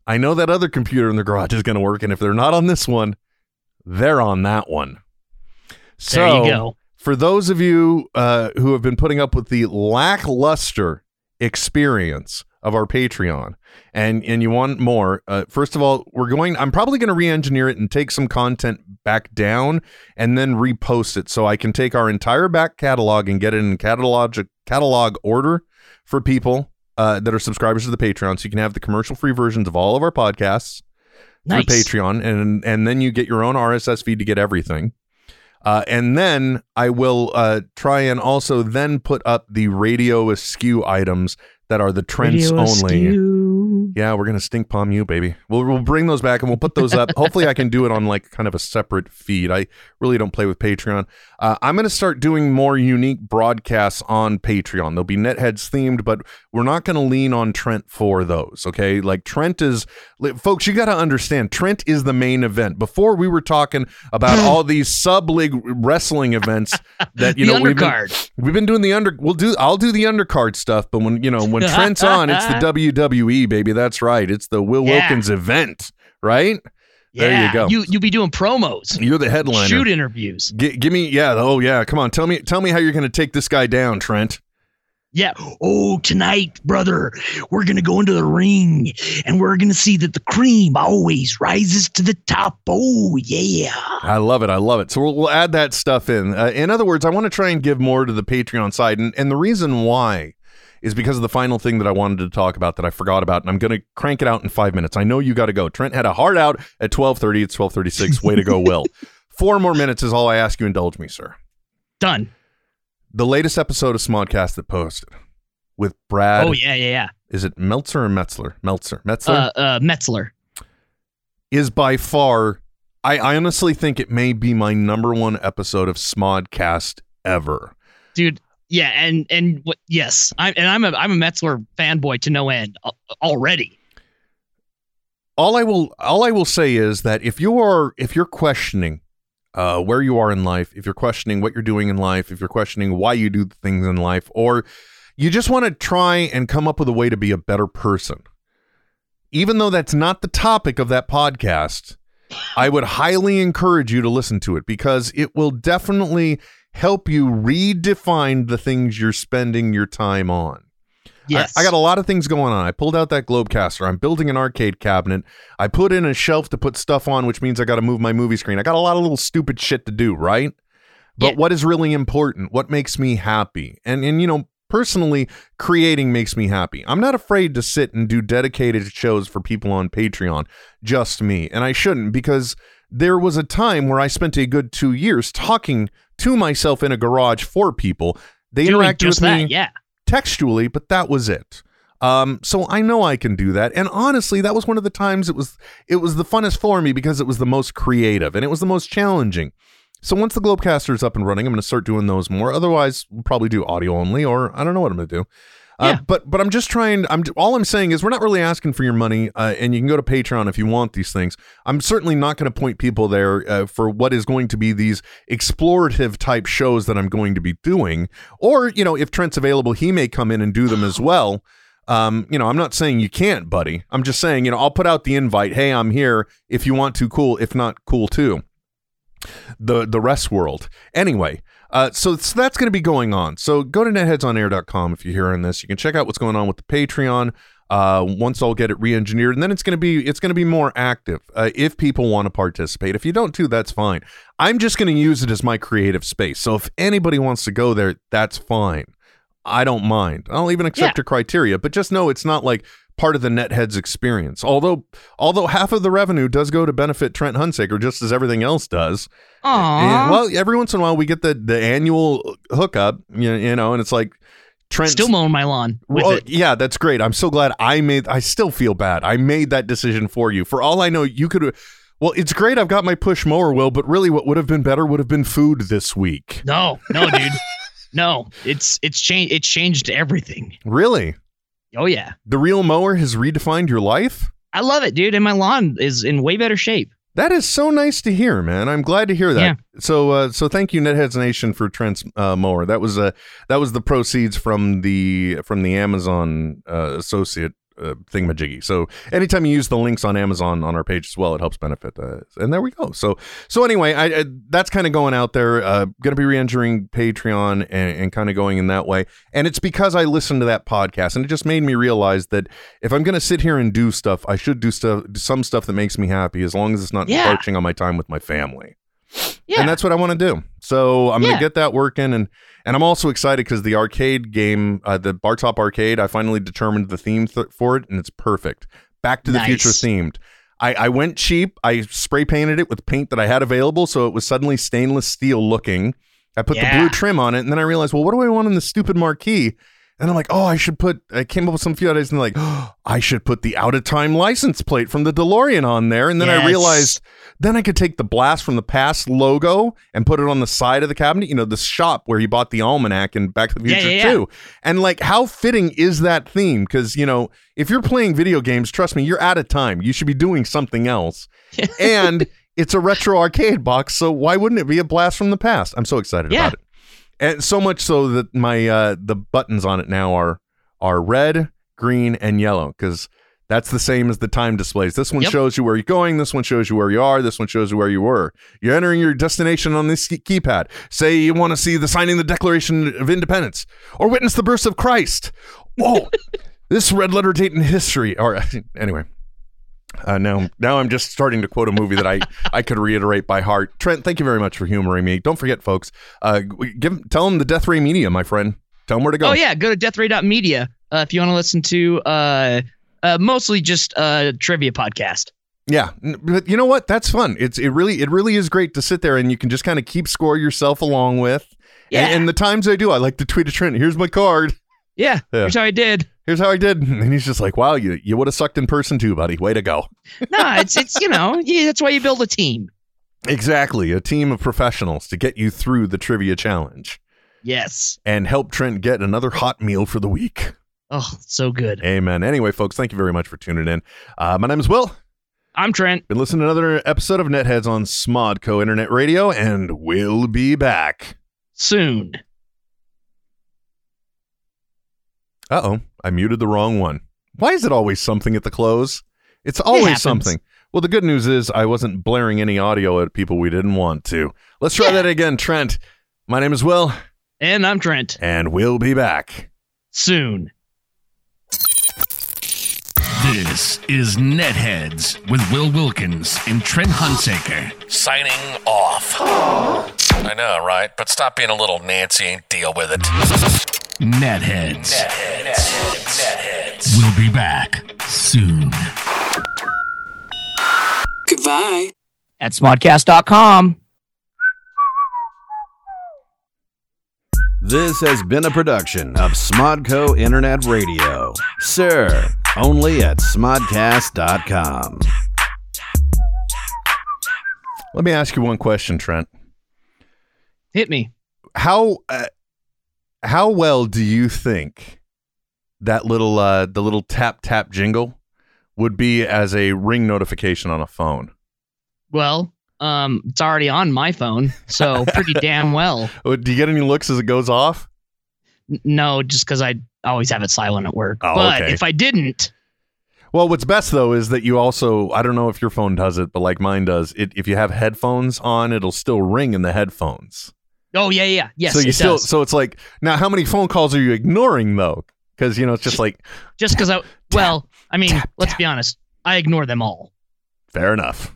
I know that other computer in the garage is gonna work, and if they're not on this one, they're on that one. So, There you go. for those of you uh, who have been putting up with the lackluster experience of our Patreon, and and you want more, uh, first of all, we're going. I'm probably going to re-engineer it and take some content back down, and then repost it so I can take our entire back catalog and get it in catalog catalog order for people uh, that are subscribers to the Patreon, so you can have the commercial-free versions of all of our podcasts Nice. through Patreon, and and then you get your own RSS feed to get everything. Uh, and then I will uh, try and also then put up the radio askew items that are the trends Radio only. askew. Yeah, we're gonna stink palm you, baby. We'll we'll bring those back and we'll put those up. [LAUGHS] Hopefully, I can do it on like kind of a separate feed. I really don't play with Patreon. Uh, I'm gonna start doing more unique broadcasts on Patreon. They'll be netheads themed, but we're not gonna lean on Trent for those. Okay, like Trent is, li- folks. You got to understand, Trent is the main event. Before we were talking about [LAUGHS] all these sub league wrestling events [LAUGHS] that you know we've been- We've been doing the under. We'll do. I'll do the undercard stuff, but when you know when Trent's on, it's the WWE baby. That's right. It's the Will Yeah. Wilkins event, right? There you go. You you be doing promos, You're the headliner. shoot interviews. Gi- give me, yeah. Oh yeah. Come on. Tell me. Tell me how you're going to take this guy down, Trent. Yeah. Oh, tonight, brother, we're gonna go into the ring and we're gonna see that the cream always rises to the top. Oh yeah. I love it. I love it. So we'll, we'll add that stuff in. Uh, in other words, I want to try and give more to the Patreon side, and and the reason why is because of the final thing that I wanted to talk about that I forgot about, and I'm going to crank it out in five minutes. I know you got to go. Trent had a hard out at 12:30. It's 12:36. Way to go, [LAUGHS] Will. Four more minutes is all I ask you. Indulge me, sir. Done. The latest episode of Smodcast that posted with Brad. oh yeah, yeah, yeah. Is it Meltzer or Metzler? Meltzer. Metzler Uh, uh, Metzler. is by far. I, I honestly think it may be my number one episode of Smodcast ever. dude. Yeah, and and what? Yes, I and I'm a I'm a Metzler fanboy to no end already. all I will all I will say is that if you are if you're questioning uh, where you are in life, if you're questioning what you're doing in life, if you're questioning why you do things in life, or you just want to try and come up with a way to be a better person, even though that's not the topic of that podcast, I would highly encourage you to listen to it because it will definitely help you redefine the things you're spending your time on. Yes, I, I got a lot of things going on. I pulled out that Globecaster. I'm building an arcade cabinet. I put in a shelf to put stuff on, which means I got to move my movie screen. I got a lot of little stupid shit to do, right? But Yeah. what is really important? What makes me happy? And and you know, personally, creating makes me happy. I'm not afraid to sit and do dedicated shows for people on Patreon, just me. And I shouldn't because there was a time where I spent a good 2 years talking to myself in a garage for people. They doing interacted with that. me Yeah, textually, but that was it. Um, so I know I can do that, and honestly, that was one of the times it was it was the funnest for me because it was the most creative and it was the most challenging. So once the Globecaster is up and running, I'm going to start doing those more. Otherwise, we'll probably do audio only, or I don't know what I'm going to do. Uh, Yeah. but but I'm just trying. I'm all I'm saying is we're not really asking for your money, uh, and you can go to Patreon if you want these things. I'm certainly not going to point people there uh, for what is going to be these explorative type shows that I'm going to be doing. Or you know, if Trent's available, he may come in and do them as [SIGHS] well. Um, you know, I'm not saying you can't, buddy. I'm just saying, you know, I'll put out the invite. Hey, I'm here. If you want to, cool. If not, cool too the the rest world. Anyway, uh, so, so that's going to be going on. So go to netheadsonair.com if you're hearing this. You can check out what's going on with the Patreon. Uh, once I'll get it re-engineered, and then it's going to be it's going to be more active uh, if people want to participate. If you don't too, that's fine. I'm just going to use it as my creative space. So if anybody wants to go there, that's fine. I don't mind. I'll even accept Yeah. your criteria, but just know it's not like part of the netheads experience. Although although half of the revenue does go to benefit Trent Hunsaker, just as everything else does. Aww. And, well, every once in a while we get the the annual hookup, you, you know, and it's like Trent Still mowing my lawn with Oh, it. yeah, that's great. I'm so glad I made. I still feel bad. I made that decision for you. For all I know, you could. Well, it's great. I've got my push mower, Will. But really, what would have been better would have been food this week. No, no, dude. no, it's it's changed. It's changed everything. Really, Oh yeah, the real mower has redefined your life. I love it, dude. And my lawn is in way better shape. That is so nice to hear, man. I'm glad to hear that. So, uh, so thank you, Netheads Nation, for Trent's uh, mower. That was uh, that was the proceeds from the from the Amazon uh, associate uh, thingamajiggy. So, anytime you use the links on Amazon on our page as well, it helps benefit. Uh, and there we go. So, so anyway, I, I that's kind of going out there. Uh, going to be re-entering Patreon and, and kind of going in that way. And it's because I listened to that podcast, and it just made me realize that if I'm going to sit here and do stuff, I should do stuff, some stuff that makes me happy, as long as it's not Yeah. encroaching on my time with my family. Yeah, And that's what I want to do. So I'm Yeah. gonna get that working, and and I'm also excited because the arcade game, uh, the Bartop Arcade, I finally determined the theme th- for it, and it's perfect. Back to the Nice. Future themed. I, I went cheap. I spray painted it with paint that I had available, so it was suddenly stainless steel looking. I put the blue trim on it, and then I realized, well, what do I want on the stupid marquee? And I'm like, oh, I should put. I came up with some few ideas, and like, oh, I should put the out of time license plate from the DeLorean on there. And then I Yes. realized, then I could take the blast from the past logo and put it on the side of the cabinet. You know, the shop where he bought the almanac and Back to the Future yeah, yeah. too. And like, how fitting is that theme? Because you know, if you're playing video games, trust me, you're out of time. You should be doing something else. and it's a retro arcade box, so why wouldn't it be a blast from the past? I'm so excited Yeah. about it and so much so that my uh the buttons on it now are are red green and yellow because that's the same as the time displays. This one Yep. shows you where you're going this one shows you where you are this one shows you where you were. You're entering your destination on this key- keypad. Say you want to see the signing the declaration of independence or witness the birth of christ. Whoa! [LAUGHS] This red letter date in history. Or [LAUGHS] anyway uh, now, now I'm just starting to quote a movie that I, I could reiterate by heart. Trent, thank you very much for humoring me. Don't forget, folks. Uh, give tell them the Death Ray Media, my friend. Tell them where to go. Oh yeah, go to deathray.media uh, if you want to listen to uh, uh, mostly just uh, trivia podcast. yeah. But you know what? That's fun. It's it really it really is great to sit there and you can just kind of keep score yourself along with. Yeah, And, and the times I do, I like to tweet to Trent. Here's my card. Yeah. Yeah. Here's how I did. Here's how I did. [LAUGHS] And he's just like, wow, you you would have sucked in person too, buddy. Way to go. [LAUGHS] No, it's it's you know yeah, that's why you build a team. Exactly. A team of professionals to get you through the trivia challenge Yes. and help Trent get another hot meal for the week. Oh, so good. Amen. Anyway, folks, thank you very much for tuning in. Uh, my name is Will. I'm Trent. Been listening to another episode of Netheads on Smodco Internet Radio, and we'll be back. Soon. Uh oh, I muted the wrong one. Why is it always something at the close? It's always happens. something. Well, the good news is I wasn't blaring any audio at people we didn't want to. Let's try Yeah. that again, Trent. My name is Will, And I'm Trent. and we'll be back. Soon. This is Netheads with Will Wilkins and Trent Hunsaker. Signing off. I know, right? But stop being a little Nancy and deal with it. Netheads. We'll be back soon. Goodbye. At smodcast.com. This has been a production of Smodco Internet Radio. Sir, only at smodcast.com. Let me ask you one question, Trent. Hit me. How uh, how well do you think that little uh, the little tap tap jingle would be as a ring notification on a phone? Well, um, it's already on my phone, so [LAUGHS] pretty damn well. Do you get any looks as it goes off? No, just because I always have it silent at work. Oh, but okay. if I didn't, Well, what's best though is that you also I don't know if your phone does it, but like mine does, it if you have headphones on, it'll still ring in the headphones. Oh yeah, yeah, yes, so you still does. so it's like now how many phone calls are you ignoring though? Because you know it's just like Just because I, well, I mean, tap, let's tap. be honest, I ignore them all. fair enough.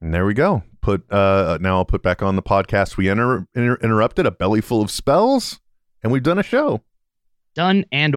And there we go. Put uh now I'll put back on the podcast we inter- inter- interrupted a belly full of spells, and we've done a show. Done and